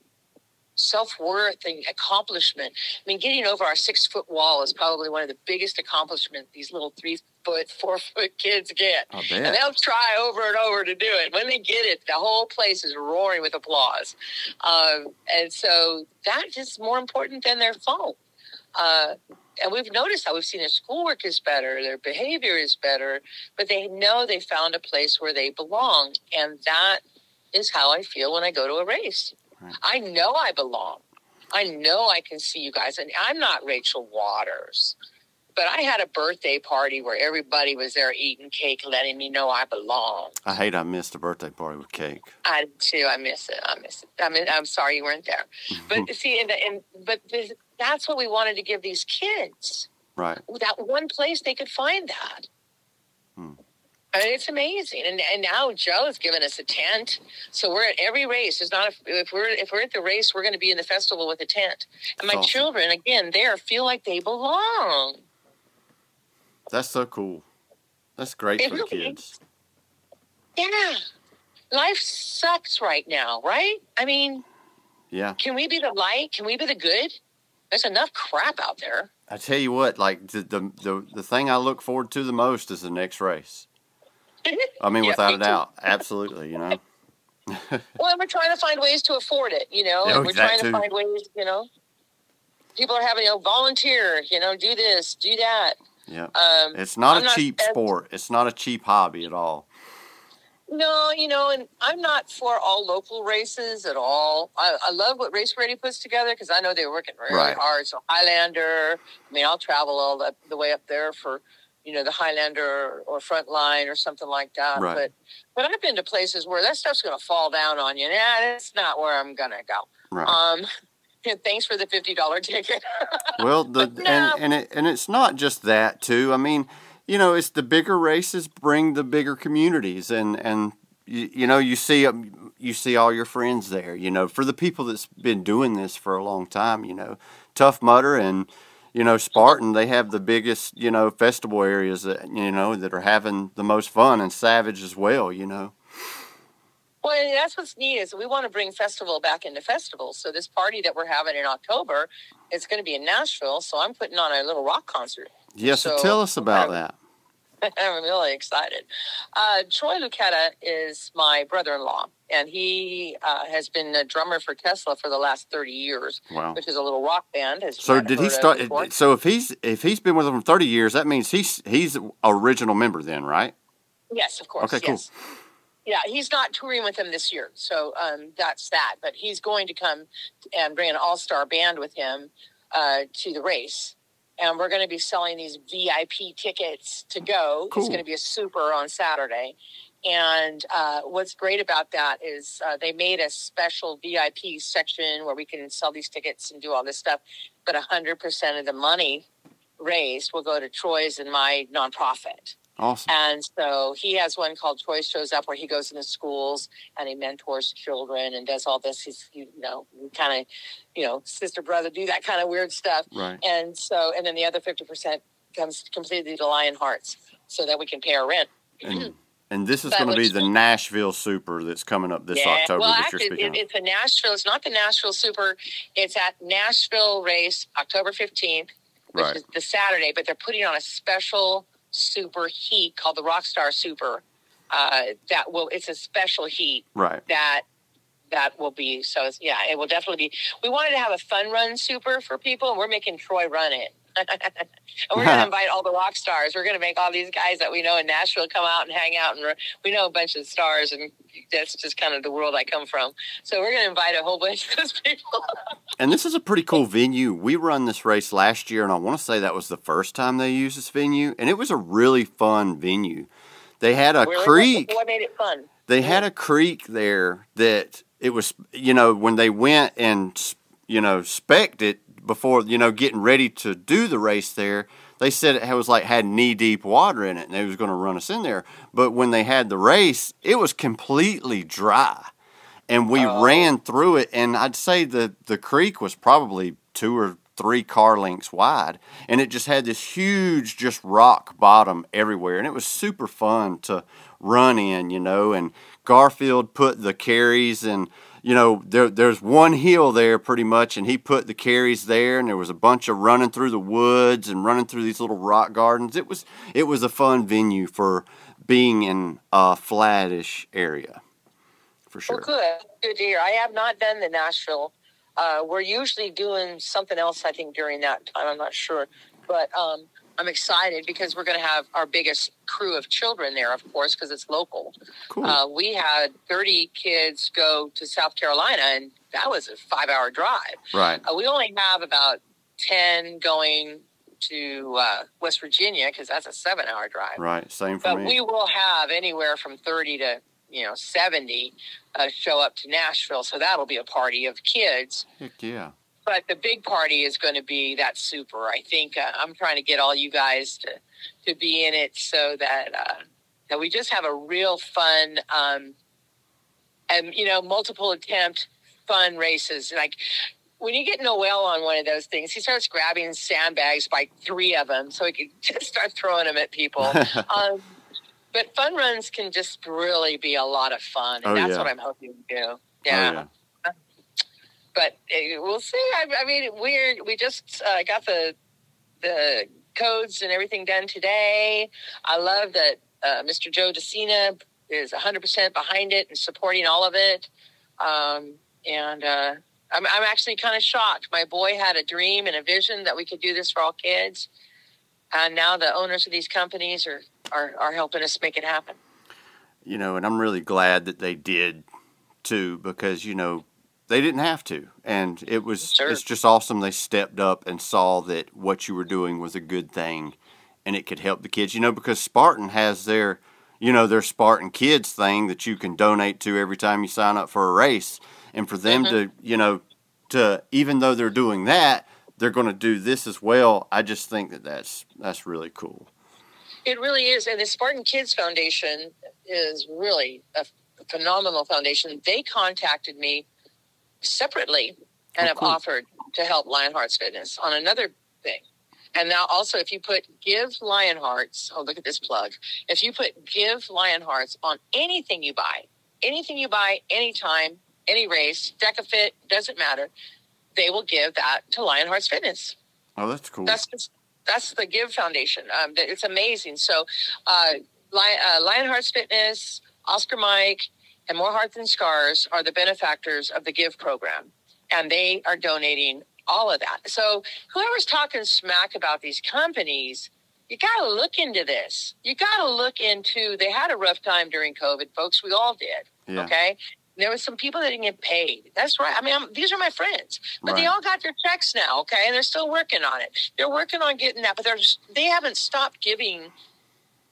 self worth and accomplishment. I mean, getting over our six foot wall is probably one of the biggest accomplishments these little three foot, four foot kids get. And they'll try over and over to do it. When they get it, the whole place is roaring with applause. Um, and so that is more important than their phone. Uh, and we've noticed how we've seen their schoolwork is better, their behavior is better, but they know they found a place where they belong. And that is how I feel when I go to a race. Right. I know I belong. I know I can see you guys. And I'm not Rachel Waters, but I had a birthday party where everybody was there eating cake, letting me know I belong. I hate I missed a birthday party with cake. I too. I miss it. I miss it. I mean, I'm sorry you weren't there. Mm-hmm. But see, and, and but this, that's what we wanted to give these kids. Right. That one place they could find that. I mean, it's amazing, and and now Joe's given us a tent, so we're at every race. It's not a, if we're if we're at the race, we're going to be in the festival with a tent. And my awesome. children, again, there feel like they belong. That's so cool. That's great It for the really kids. Yeah, life sucks right now, right? I mean, Yeah. can we be the light? Can we be the good? There's enough crap out there. I tell you what, like the the the, the thing I look forward to the most is the next race. I mean, Yeah, without a doubt, absolutely. You know. well, and we're trying to find ways to afford it, you know, Yeah, and we're trying too. to find ways, you know. People are having, you know, volunteer, you know, do this, do that. Yeah. Um, It's not I'm a not- cheap sport. It's not a cheap hobby at all. No, you know, and I'm not for all local races at all. I, I love what Race Ready puts together because I know they're working really Right. hard. So Highlander, I mean, I'll travel all the, the way up there for, you know, the Highlander or Frontline or something like that. Right. But but I've been to places where that stuff's going to fall down on you. Nah, that's not where I'm going to go. Right. Um, thanks for the fifty dollar ticket. Well, the No. and and it, and it's not just that too. I mean, you know, it's the bigger races bring the bigger communities, and and you, you know you see um, you see all your friends there. You know, for the people that's been doing this for a long time, you know, Tough Mudder and you know Spartan, they have the biggest you know festival areas that you know that are having the most fun, and Savage as well. You know, Well, and that's what's neat is we want to bring festival back into festivals. So this party that we're having in October, it's going to be in Nashville. So I'm putting on a little rock concert. yes. So, So, tell us about um, that. I'm really excited. Uh, Troy Luccketta is my brother-in-law, and he uh, has been a drummer for Tesla for the last 30 years, Wow. which is a little rock band. So did he start? So if he's if he's been with them for thirty years, that means he's he's original member then, right? Yes, of course. Okay, cool. yes. Yeah, he's not touring with them this year, so um, that's that. But he's going to come and bring an all-star band with him uh, to the race, and we're going to be selling these VIP tickets to go. Cool. It's going to be a super on Saturday, and uh, what's great about that is uh, they made a special VIP section where we can sell these tickets and do all this stuff. But hundred percent of the money raised will go to Troy's and my nonprofit. Awesome. And so he has one called Troy Shows Up where he goes into schools and he mentors children and does all this. He's, you know, kind of, you know, sister, brother, do that kind of weird stuff. Right. And so, and then the other 50% comes completely to Lionhearts so that we can pay our rent. And, and this is going to be the. Nashville Super that's coming up this October well, actually, it, it's a Nashville. It's not the Nashville Super. It's at Nashville Race, October 15th, which Right. is the Saturday, but they're putting on a special super heat called the Rockstar Super. Uh, that will, it's a special heat. Right. that that will be so yeah it will definitely be we wanted to have a fun run super for people and we're making troy run it and we're going to invite all the rock stars we're going to make all these guys that we know in nashville come out and hang out and we know a bunch of stars and that's just kind of the world i come from so we're going to invite a whole bunch of those people And this is a pretty cool venue. We run this race last year, and I want to say that was the first time they used this venue, and it was a really fun venue. They had a Really? creek. what made it fun They had a creek there that it was, you know, when they went and, you know, specked it before, you know, getting ready to do the race there, they said it was like had knee deep water in it and they was going to run us in there. But when they had the race, it was completely dry. And we Oh. ran through it, and I'd say the, the creek was probably two or three car lengths wide, and it just had this huge, just rock bottom everywhere, and it was super fun to run in, you know. And Garfield put the carries, and you know, there there's one hill there pretty much, and he put the carries there, and there was a bunch of running through the woods and running through these little rock gardens. It was it was a fun venue for being in a flattish area, for sure. Well, good. Good to hear. I have not done the Nashville. Uh, we're usually doing something else, I think, during that time. I'm not sure. But um, I'm excited because we're going to have our biggest crew of children there, of course, because it's local. Cool. Uh, we had 30 kids go to South Carolina, and that was a five hour drive. right. Uh, we only have about 10 going to uh, West Virginia because that's a seven hour drive Right. Same for but me. we will have anywhere from 30 to you know 70 uh, show up to nashville so that'll be a party of kids Heck yeah. But the big party is going to be that super i think uh, i'm trying to get all you guys to to be in it so that uh, that we just have a real fun um, and you know multiple attempt fun races like when you get Noel on one of those things, he starts grabbing sandbags by three of them, so he can just start throwing them at people. um, but fun runs can just really be a lot of fun, and Oh, that's yeah. what I'm hoping to do. Oh, Yeah, but uh, we'll see. I, I mean, we're we just uh, got the the codes and everything done today. I love that uh, Mr. Joe De Sena is 100% behind it and supporting all of it. Um, and uh, I'm, I'm actually kind of shocked. My boy had a dream and a vision that we could do this for all kids. And now the owners of these companies are, are, are helping us make it happen. You know, and I'm really glad that they did too, because, you know, they didn't have to. And it was, Sure. it's just awesome they stepped up and saw that what you were doing was a good thing and it could help the kids, you know, because Spartan has their, you know, their Spartan Kids thing that you can donate to every time you sign up for a race. And for them mm-hmm. to, you know, to even though they're doing that, they're going to do this as well. I just think that that's that's really cool. It really is. And the Spartan Kids Foundation is really a phenomenal foundation. They contacted me separately and Oh, have cool. offered to help Lionhearts Fitness on another thing. And now also, if you put Give Lionhearts, oh, look at this plug. If you put Give Lionhearts on anything you buy, anything you buy, anytime, any race, DEKA FIT, doesn't matter, they will give that to Lionhearts Fitness Oh, that's cool. that's just, that's the Give Foundation. Um, that- it's amazing. So, uh, Lion, uh, Lionhearts Fitness, Oscar Mike, and More Heart Than Scars are the benefactors of the Give program, and they are donating all of that. So, whoever's talking smack about these companies, you got to look into this. You got to look into. They had a rough time during COVID, folks. We all did. Yeah. Okay. There was some people that didn't get paid. That's right. I mean, I'm, these are my friends, but they all got their checks now. Okay, and they're still working on it. They're working on getting that, but they're just, they haven't stopped giving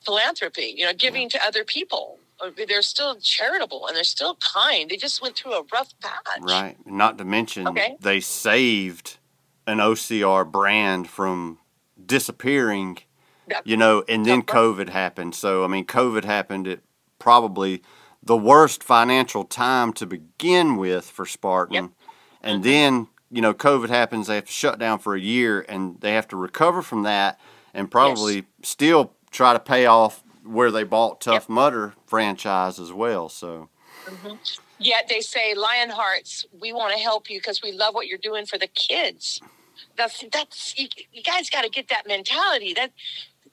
philanthropy. You know, giving to other people. Uh, They're still charitable and they're still kind. They just went through a rough patch. Right. Not to mention Okay. they saved an OCR brand from disappearing, you know, and then. COVID happened. So, I mean, COVID happened at probably the worst financial time to begin with for Spartan. Yep. And Mm-hmm. then, you know, COVID happens, they have to shut down for a year and they have to recover from that and probably still try to pay off where they bought Tough Mudder franchise as well. So, Yet they say, Lionhearts, we want to help you because we love what you're doing for the kids. That's that's you, you guys got to get that mentality. That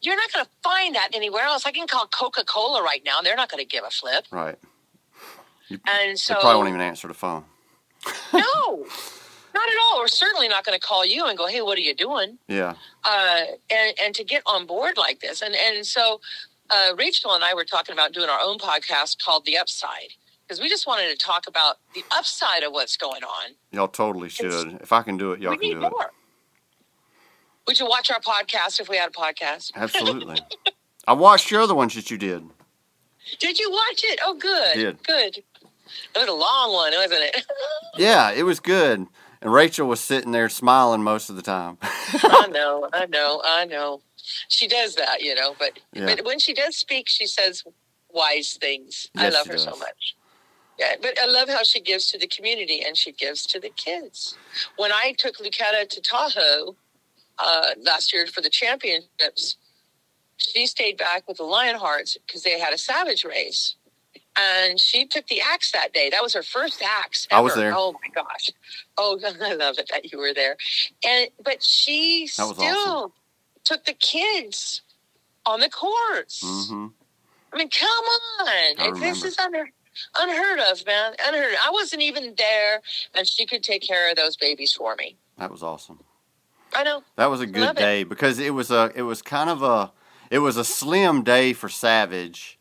you're not going to find that anywhere else. I can call Coca Cola right now; they're not going to give a flip. right. And so, they probably won't even answer the phone. no, not at all. We're certainly not going to call you and go, "Hey, what are you doing?" Yeah. uh, and and to get on board like this. And and so uh, Rachel and I were talking about doing our own podcast called The Upside because we just wanted to talk about the upside of what's going on. Y'all totally should. If I can do it, y'all can do it. more. Would you watch our podcast if we had a podcast? Absolutely. I watched your other ones that you did. Did you watch it? Oh, good. Did. Good. It was a long one, wasn't it? Yeah, it was good. And Rachel was sitting there smiling most of the time. I know, I know, I know. She does that, you know, but Yeah. but when she does speak, she says wise things. I love her so much. Yeah, but I love how she gives to the community and she gives to the kids. When I took Lucetta to Tahoe uh, last year for the championships, she stayed back with the Lionhearts because they had a Savage race. And she took the axe that day. That was her first axe. I was there. Oh my gosh! Oh, I love it that you were there. And but she still awesome. Took the kids on the course. hmm I mean, come on! I This is unheard, unheard of, man. Unheard. I wasn't even there, and she could take care of those babies for me. That was awesome. I know. That was a good Love it. day because it was a it was kind of a it was a slim day for Savage,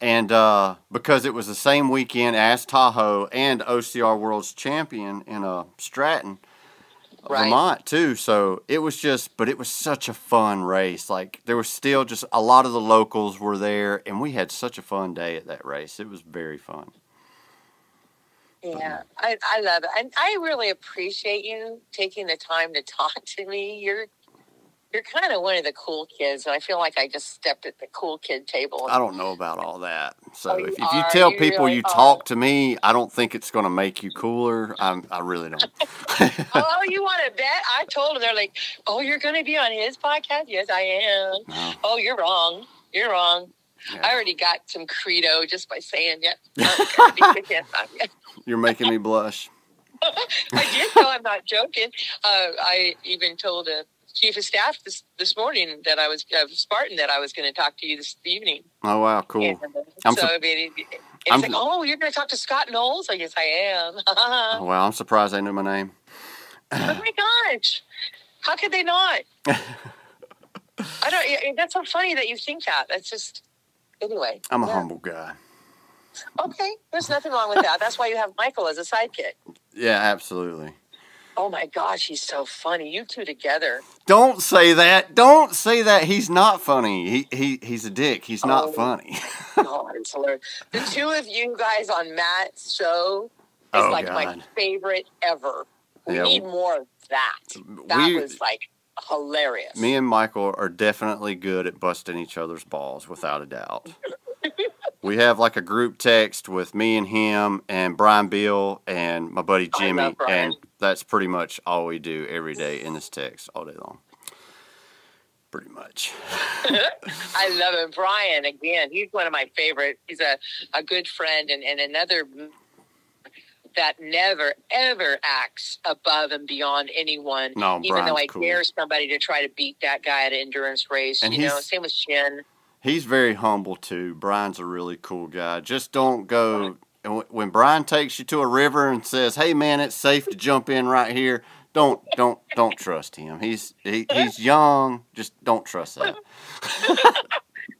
and uh, because it was the same weekend as Tahoe and OCR World's Champion in uh, Stratton, Right. Vermont too. So it was just, but it was such a fun race. Like there was still just a lot of the locals were there, and we had such a fun day at that race. It was very fun. Yeah, I, I love it, and I really appreciate you taking the time to talk to me. You're you're kind of one of the cool kids, and I feel like I just stepped at the cool kid table. I don't know about all that. So Oh, you if, if you tell You people really you are. talk to me, I don't think it's going to make you cooler. I, I really don't. oh, you want to bet? I told them they're like, "Oh, you're going to be on his podcast?" Yes, I am. No. Oh, you're wrong. You're wrong. Yeah. I already got some credo just by saying, "Yep, I'm gonna be with him." You're making me blush. I did know I'm not joking. Uh, I even told a chief of staff this this morning that I was uh, Spartan that I was going to talk to you this evening. Oh wow, cool. And, I'm so sup- I mean, it, it's I'm like, oh, you're going to talk to Scott Knowles? I guess I am. oh Well, I'm surprised they knew my name. Oh my gosh, how could they not? I don't. That's so funny that you think that. That's just anyway. I'm a yeah. humble guy. Okay, there's nothing wrong with that. That's why you have Michael as a sidekick. Yeah, absolutely. Oh my gosh, he's so funny. You two together. Don't say that. Don't say that. He's not funny. He he he's a dick. He's not Oh. funny. Oh, it's hilarious. The two of you guys on Matt's show is Oh, like my favorite ever. We Yeah. need more of that. That We- was like hilarious. Me and Michael are definitely good at busting each other's balls, without a doubt. We have like a group text with me and him and Brian Bill and my buddy oh, Jimmy, and that's pretty much all we do every day in this text all day long. Pretty much. I love him. Brian, again, he's one of my favorite. He's a, a good friend and, and another that never, ever acts above and beyond anyone. No, even though I cool. dare somebody to try to beat that guy at an endurance race. And you know, same with Shin. He's very humble too. Brian's a really cool guy. Just don't go when Brian takes you to a river and says, "Hey man, it's safe to jump in right here." Don't don't don't trust him. He's he, he's young. Just don't trust that.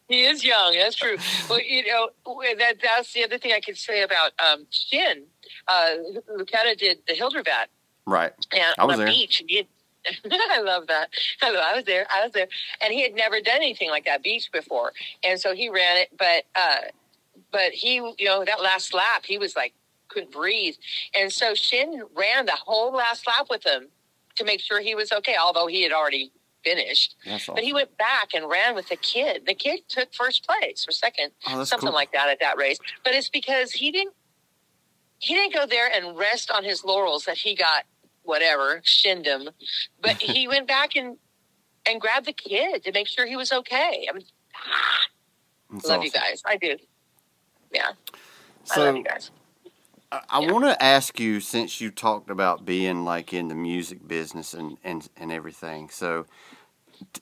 He is young. That's true. Well, you know, that that's the other thing I could say about um, Shin. Uh, Lucetta did the Hildervat Right. and I was on the there. beach. He had, I love that. I, love- I was there. I was there, and he had never done anything like that beach before, and so he ran it. But uh, but he, you know, that last lap, he was like couldn't breathe, and so Shin ran the whole last lap with him to make sure he was okay. Although he had already finished, awesome. but he went back and ran with the kid. The kid took first place or second oh, something cool. like that at that race. But it's because he didn't he didn't go there and rest on his laurels that he got whatever shinned him, but he went back and and grabbed the kid to make sure he was okay. I mean, ah, That's love you guys. I do. Yeah, I So love you guys. I, I Yeah. want to ask you since you talked about being like in the music business and and and everything. So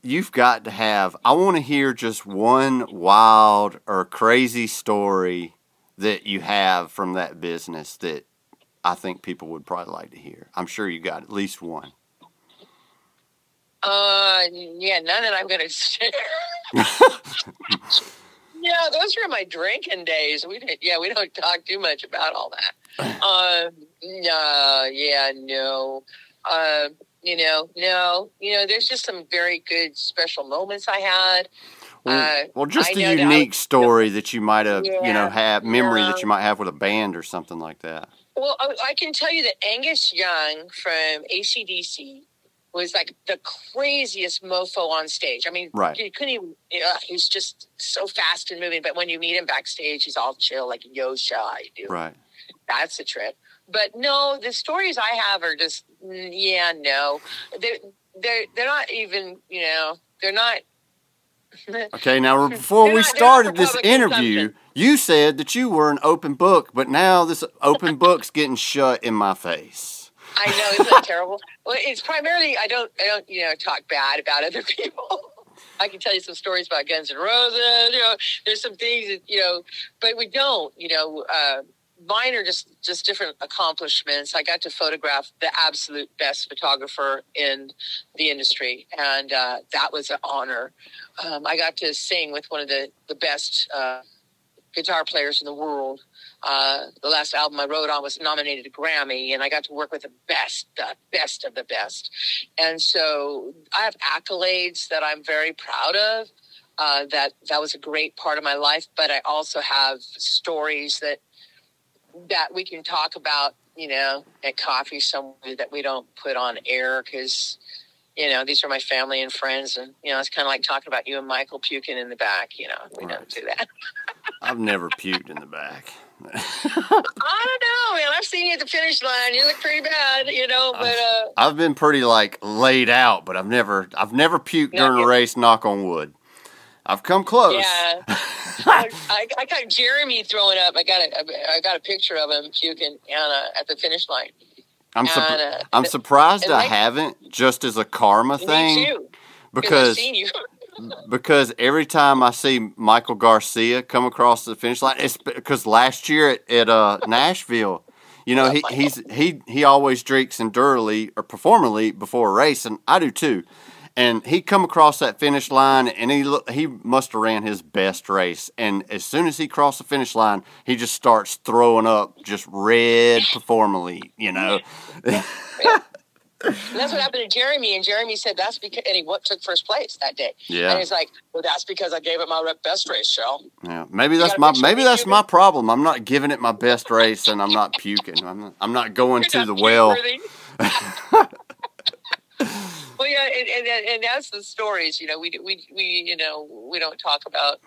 you've got to have. I want to hear just one wild or crazy story that you have from that business that I think people would probably like to hear. I'm sure you got at least one. Uh, yeah, none that I'm going to share. yeah, those were my drinking days. We didn't. Yeah, we don't talk too much about all that. Um, no, yeah, no. Um, you know, no. You know, there's just some very good special moments I had. Well, Uh, well just I a know that unique was- story that you might have, you know, Yeah, have memory that you might have with a band or something like that. Well, I, I can tell you that Angus Young from AC/DC was like the craziest mofo on stage. I mean, Right. you couldn't even, yeah, he's just so fast and moving. But when you meet him backstage, he's all chill, like, yo, shy, dude. Right. That's a trip. But no, the stories I have are just, yeah, no. They're, they're, they're not even, you know, they're not. Okay, now before we not- they're not started this interview, you said that you were an open book, but now this open book's getting shut in my face. I know, isn't that terrible? Well, it's primarily I don't I don't you know talk bad about other people. I can tell you some stories about Guns N' Roses. You know, there's some things that you know, but we don't. You know, uh, mine are just just different accomplishments. I got to photograph the absolute best photographer in the industry, and uh, that was an honor. Um, I got to sing with one of the the best uh, guitar players in the world. Uh, the last album I wrote on was nominated a Grammy, and I got to work with the best, the best of the best. And so I have accolades that I'm very proud of. Uh, that that was a great part of my life, but I also have stories that that we can talk about, you know, at coffee somewhere that we don't put on air because, you know, these are my family and friends, and you know, it's kind of like talking about you and Michael puking in the back. You know, we Right. don't do that. I've never puked in the back. I don't know, man. I've seen you at the finish line. You look pretty bad, you know. But uh, I've been pretty like laid out, but I've never I've never puked during a race, knock on wood. I've come close. yeah, I, I, I got Jeremy throwing up. I got a, I got a picture of him puking uh, at the finish line. I'm And, uh, I'm surprised I like- haven't just as a karma thing too. because I've seen you. because every time I see Michael Garcia come across the finish line, it's because last year at, at uh, Nashville, you know, he, he's he he always drinks endurely or performally before a race, and I do too. And he come across that finish line, and he he must have ran his best race. And as soon as he crossed the finish line, he just starts throwing up just red performally, you know. And that's what happened to Jeremy. And Jeremy said that's because, and he what took first place that day. Yeah. And he's like, well, that's because I gave it my best race, Shell. Yeah, maybe that's my maybe that's puking? my problem. I'm not giving it my best race, and I'm not puking. I'm not, I'm not going to the well. well, yeah, and, and and that's the stories. You know, we we we you know we don't talk about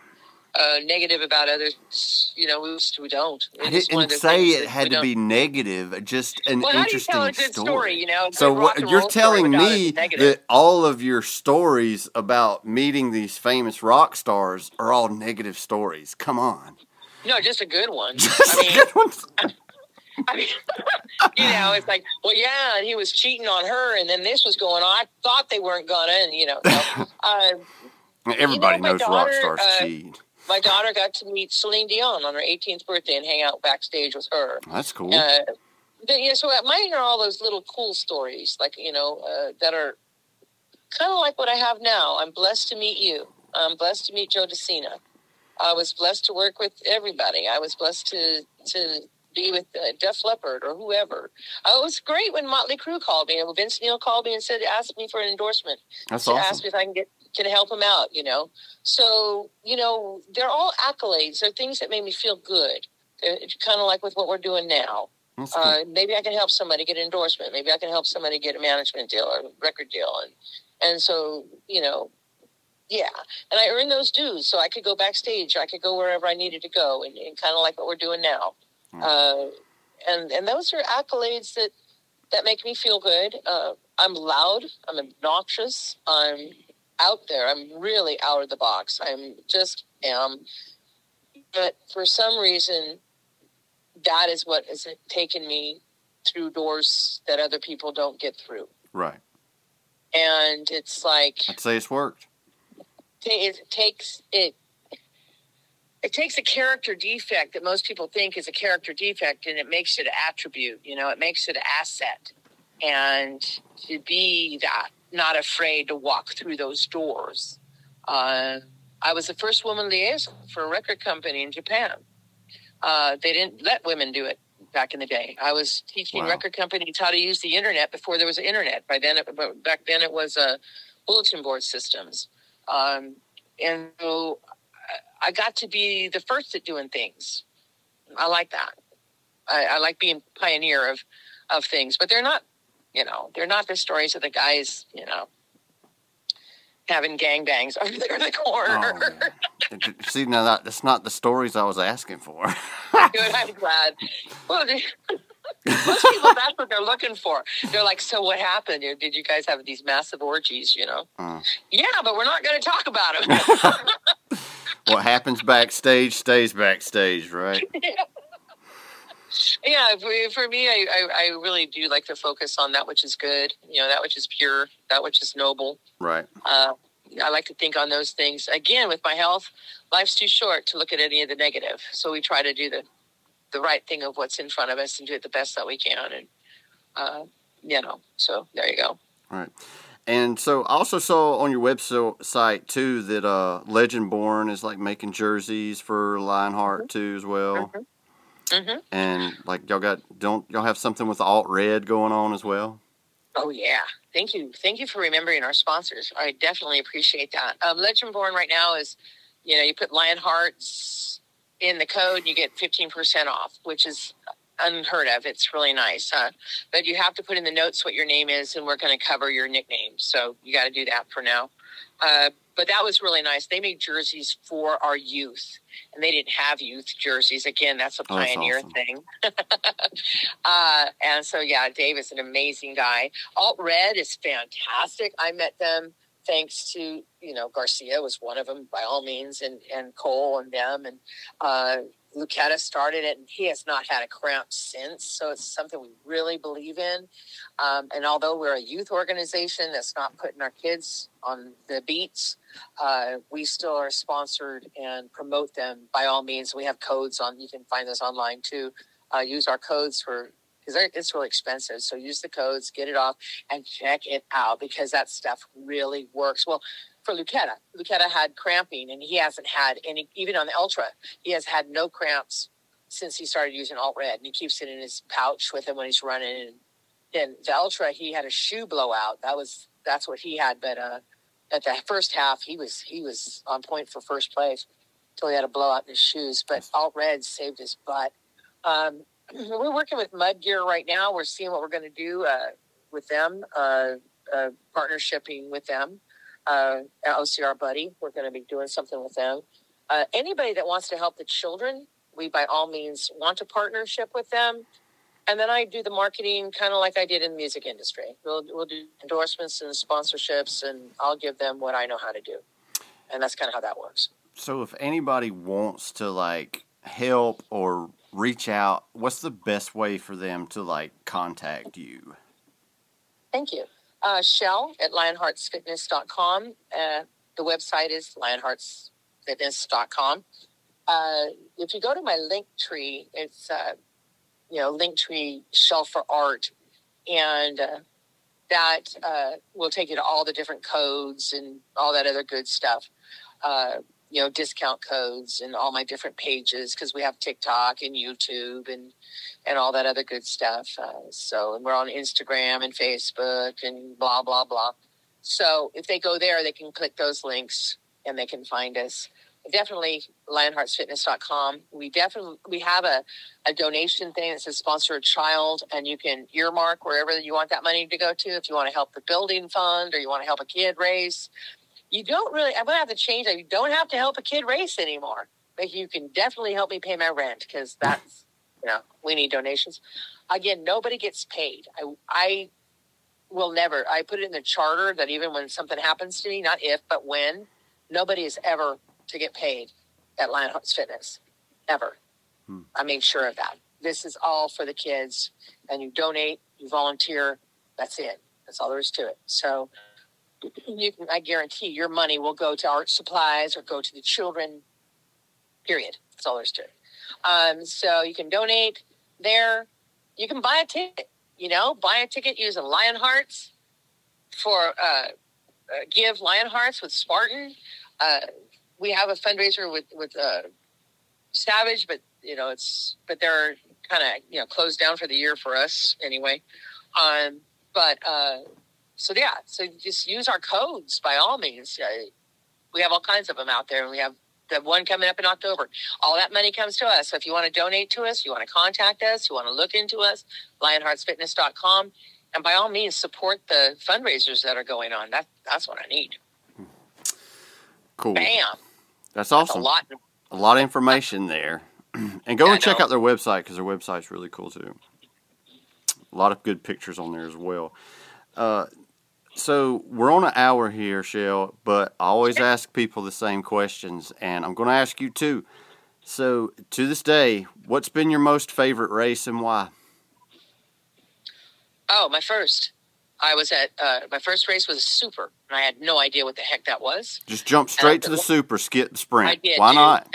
uh, negative about others. You know, we just, we don't. I one of didn't say it had to be negative. Just an Well, how do you interesting good story? You know, So what you're telling me that all of your stories about meeting these famous rock stars are all negative stories? Come on. no, just a good one. Just I mean, good ones. I mean, you know, it's like, well, yeah, and he was cheating on her, and then this was going on. I thought they weren't gonna, and you know, so, uh, Everybody my knows rock stars uh, cheat. my daughter got to meet Celine Dion on her 18th birthday and hang out backstage with her. That's cool. Uh, but, yeah, so mine are all those little cool stories, like you know, uh, that are kind of like what I have now. I'm blessed to meet you. I'm blessed to meet Joe De Sena. I was blessed to work with everybody. I was blessed to to be with uh, Def Leppard or whoever. Uh, it was great when Motley Crue called me. Vince Neil called me and said, asked me for an endorsement That's to awesome. ask me if I can get can help him out, you know. So, you know, they're all accolades. They're things that made me feel good. It's kind of like with what we're doing now. Cool. Uh, maybe I can help somebody get an endorsement. Maybe I can help somebody get a management deal or a record deal. And and so, you know, yeah. And I earned those dues so I could go backstage. I could go wherever I needed to go and, and kind of like what we're doing now. Mm. Uh, and and those are accolades that that make me feel good. Uh, I'm loud. I'm obnoxious. I'm out there. I'm really out of the box. I'm just am. But for some reason, that is what has taken me through doors that other people don't get through. right. And it's like I'd say it's worked. it takes it. It takes a character defect that most people think is a character defect, and it makes it an attribute. You know, it makes it an asset, and to be that, not afraid to walk through those doors. Uh, I was the first woman liaison for a record company in Japan. Uh, they didn't let women do it back in the day. I was teaching Wow. record companies how to use the internet before there was internet. By then, it, back then it was uh, bulletin board systems, um, and so I- got to be the first at doing things. I like that. I, I like being pioneer of of things, but they're not. You know, they're not the stories of the guys. You know. Having gangbangs over there in the corner. Oh. See, now that, that's not the stories I was asking for. Good, I'm glad. Well, most people, that's what they're looking for. They're like, so what happened? Did you guys have these massive orgies, you know? Uh. Yeah, but we're not going to talk about them. what happens backstage stays backstage, right? yeah, for, for me, I, I, I really do like to focus on that which is good, you know, that which is pure, that which is noble. Right. Uh, I like to think on those things. Again, with my health, life's too short to look at any of the negative. So we try to do the, the right thing of what's in front of us and do it the best that we can. And, uh, you know, so there you go. All right. And so I also saw on your website too that uh, Legend Born is like making jerseys for Lionheart too as well. hmm And like y'all got don't y'all have something with alt red going on as well? Oh yeah, thank you, thank you for remembering our sponsors. I definitely appreciate that. Um, Legend Born right now is, you know, you put Lionhearts in the code, you get fifteen percent off, which is unheard of. It's really nice, uh, but you have to put in the notes what your name is, and we're going to cover your nickname. So you got to do that for now. Uh, but that was really nice. They made jerseys for our youth, and they didn't have youth jerseys. Again, that's a Oh, that's pioneer awesome. thing. uh, and so, yeah, Dave is an amazing guy. Alt Red is fantastic. I met them thanks to you know Garcia was one of them by all means, and and Cole and them, and uh, Lucetta started it, and he has not had a cramp since. So it's something we really believe in. Um, and although we're a youth organization that's not putting our kids on the beats, uh, we still are sponsored and promote them by all means. We have codes on, you can find those online too. Uh, use our codes for because it's really expensive. So use the codes, get it off, and check it out because that stuff really works. Well, for Lucetta. Lucetta had cramping, and he hasn't had any. Even on the Ultra, he has had no cramps since he started using Alt Red, and he keeps it in his pouch with him when he's running. And then the Ultra, he had a shoe blowout. That was that's what he had. But uh, at the first half, he was he was on point for first place until he had a blowout in his shoes. But Alt Red saved his butt. Um, we're working with Mud Gear right now. We're seeing what we're going to do uh, with them, uh, uh, partnershiping with them uh, OCR Buddy. We're going to be doing something with them. Uh, anybody that wants to help the children, we by all means want a partnership with them. And then I do the marketing kind of like I did in the music industry. We'll, we'll do endorsements and sponsorships, and I'll give them what I know how to do. And that's kind of how that works. So if anybody wants to like help or reach out, what's the best way for them to like contact you? Thank you uh, Shell at lionheartsfitness.com. Uh, the website is lionheartsfitness.com. Uh, if you go to my link tree, it's, uh, you know, link tree Shell for Art. And uh, that uh, will take you to all the different codes and all that other good stuff. You know, discount codes and all my different pages because we have TikTok and YouTube and and all that other good stuff. Uh, so and we're on Instagram and Facebook and blah blah blah. So if they go there, they can click those links and they can find us. Definitely lionheartsfitness.com. We definitely we have a, a donation thing that says sponsor a child and you can earmark wherever you want that money to go to if you want to help the building fund or you want to help a kid race you don't really, I'm going to have to change that. You don't have to help a kid race anymore, but you can definitely help me pay my rent because that's, you know, we need donations. Again, nobody gets paid. I, I will never, I put it in the charter that even when something happens to me, not if, but when, nobody is ever to get paid at Lionhearts Fitness, ever. Hmm. I made sure of that. This is all for the kids, and you donate, you volunteer. That's it. That's all there is to it. So you can, I guarantee your money will go to art supplies or go to the children. Period. That's all there's to it. Um, so you can donate there. You can buy a ticket. You know, buy a ticket using Lionhearts for uh, uh, give Lionhearts with Spartan. Uh, we have a fundraiser with with uh, Savage, but you know it's but they're kind of you know closed down for the year for us anyway. Um, but uh, so yeah, so just use our codes by all means. We have all kinds of them out there, and we have the one coming up in October. All that money comes to us. So if you want to donate to us, you want to contact us, you want to look into us, lionheartsfitness.com. And by all means, support the fundraisers that are going on. That that's what I need. Cool. Bam. That's awesome. That's a lot. A lot of information there. and go yeah, and check out their website because their website's really cool too. A lot of good pictures on there as well. Uh, so we're on an hour here, Shell, but I always ask people the same questions, and I'm going to ask you too. So, to this day, what's been your most favorite race and why? Oh, my first. I was at uh, my first race was a super, and I had no idea what the heck that was. Just jump straight to the super, skip the sprint. I did. Why dude. not?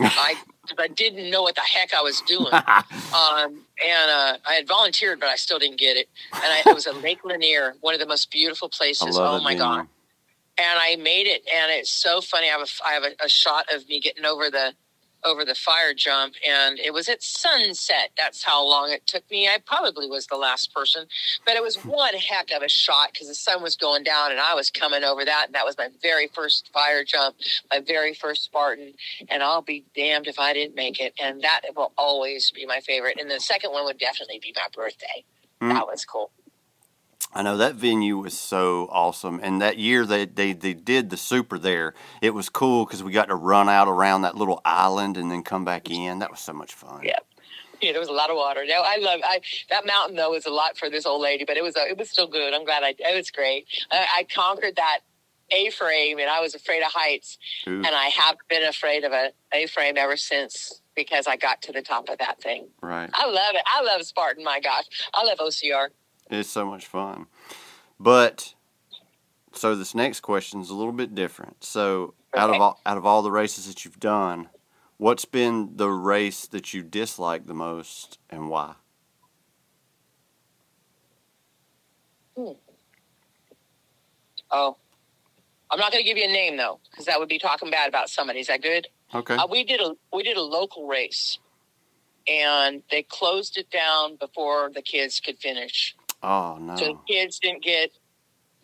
I I didn't know what the heck I was doing. um, and uh, I had volunteered, but I still didn't get it. And I, it was at Lake Lanier, one of the most beautiful places. Oh my god! And I made it, and it's so funny. I have a, I have a, a shot of me getting over the over the fire jump and it was at sunset. That's how long it took me. I probably was the last person, but it was one heck of a shot because the sun was going down and I was coming over that. And that was my very first fire jump, my very first Spartan. And I'll be damned if I didn't make it. And that will always be my favorite. And the second one would definitely be my birthday. Mm. That was cool. I know that venue was so awesome, and that year they they, they did the super there. It was cool because we got to run out around that little island and then come back in. That was so much fun. Yeah, yeah, there was a lot of water. No, I love I, that mountain though was a lot for this old lady, but it was uh, it was still good. I'm glad I it was great. I, I conquered that A-frame, and I was afraid of heights, Ooh. and I have been afraid of an A-frame ever since because I got to the top of that thing. Right. I love it. I love Spartan. My gosh, I love OCR. It's so much fun. But so this next question is a little bit different. So out of all out of all the races that you've done, what's been the race that you dislike the most and why? Oh, I'm not going to give you a name though, because that would be talking bad about somebody. Is that good? Okay. Uh, we did a we did a local race, and they closed it down before the kids could finish. Oh no. So the kids didn't get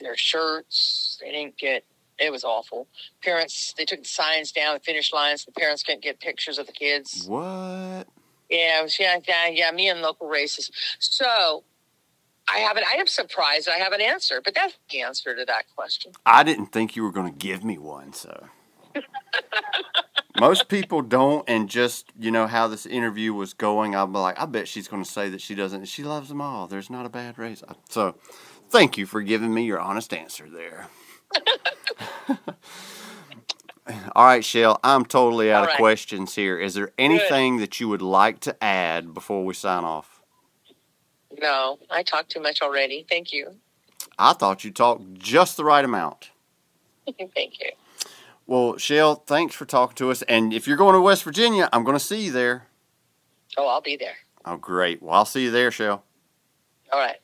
their shirts. They didn't get. It was awful. Parents they took the signs down, the finish lines. The parents couldn't get pictures of the kids. What? Yeah, was, yeah, yeah, yeah. Me and local races. So I haven't. I am surprised I have an answer, but that's the answer to that question. I didn't think you were going to give me one, so. Most people don't, and just you know how this interview was going. I'm like, I bet she's going to say that she doesn't. She loves them all. There's not a bad race. So, thank you for giving me your honest answer there. all right, Shell. I'm totally out All of right. questions here. Is there anything that you would like to add before we sign off? No, I talked too much already. Thank you. I thought you talked just the right amount. Thank you. Well, Shell, thanks for talking to us. And if you're going to West Virginia, I'm going to see you there. Oh, I'll be there. Oh, great. Well, I'll see you there, Shell. All right.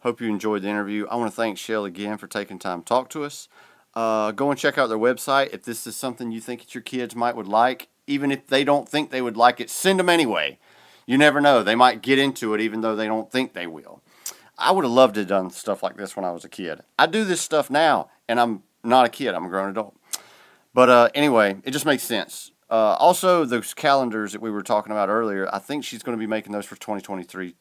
Hope you enjoyed the interview. I want to thank Shell again for taking time to talk to us. Uh, go and check out their website. If this is something you think that your kids might would like, even if they don't think they would like it, send them anyway. You never know. They might get into it even though they don't think they will. I would have loved to have done stuff like this when I was a kid. I do this stuff now, and I'm not a kid. I'm a grown adult. But uh, anyway, it just makes sense. Uh, also, those calendars that we were talking about earlier, I think she's going to be making those for 2023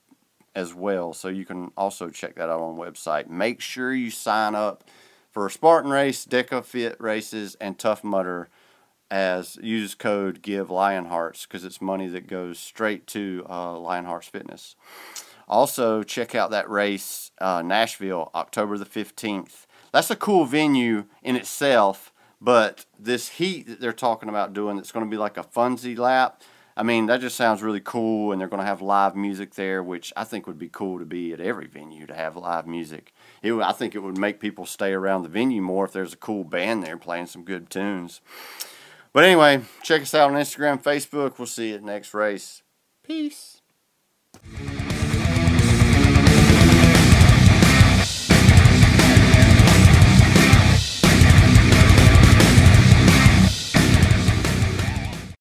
as well. So you can also check that out on the website. Make sure you sign up for Spartan Race, DEKA FIT races, and Tough Mudder as use code give Lionhearts because it's money that goes straight to uh, Lionhearts Fitness. Also, check out that race, uh, Nashville, October the 15th. That's a cool venue in itself, but this heat that they're talking about doing, it's going to be like a funsy lap. I mean, that just sounds really cool, and they're going to have live music there, which I think would be cool to be at every venue to have live music. It, I think it would make people stay around the venue more if there's a cool band there playing some good tunes. But anyway, check us out on Instagram, Facebook. We'll see you at next race. Peace.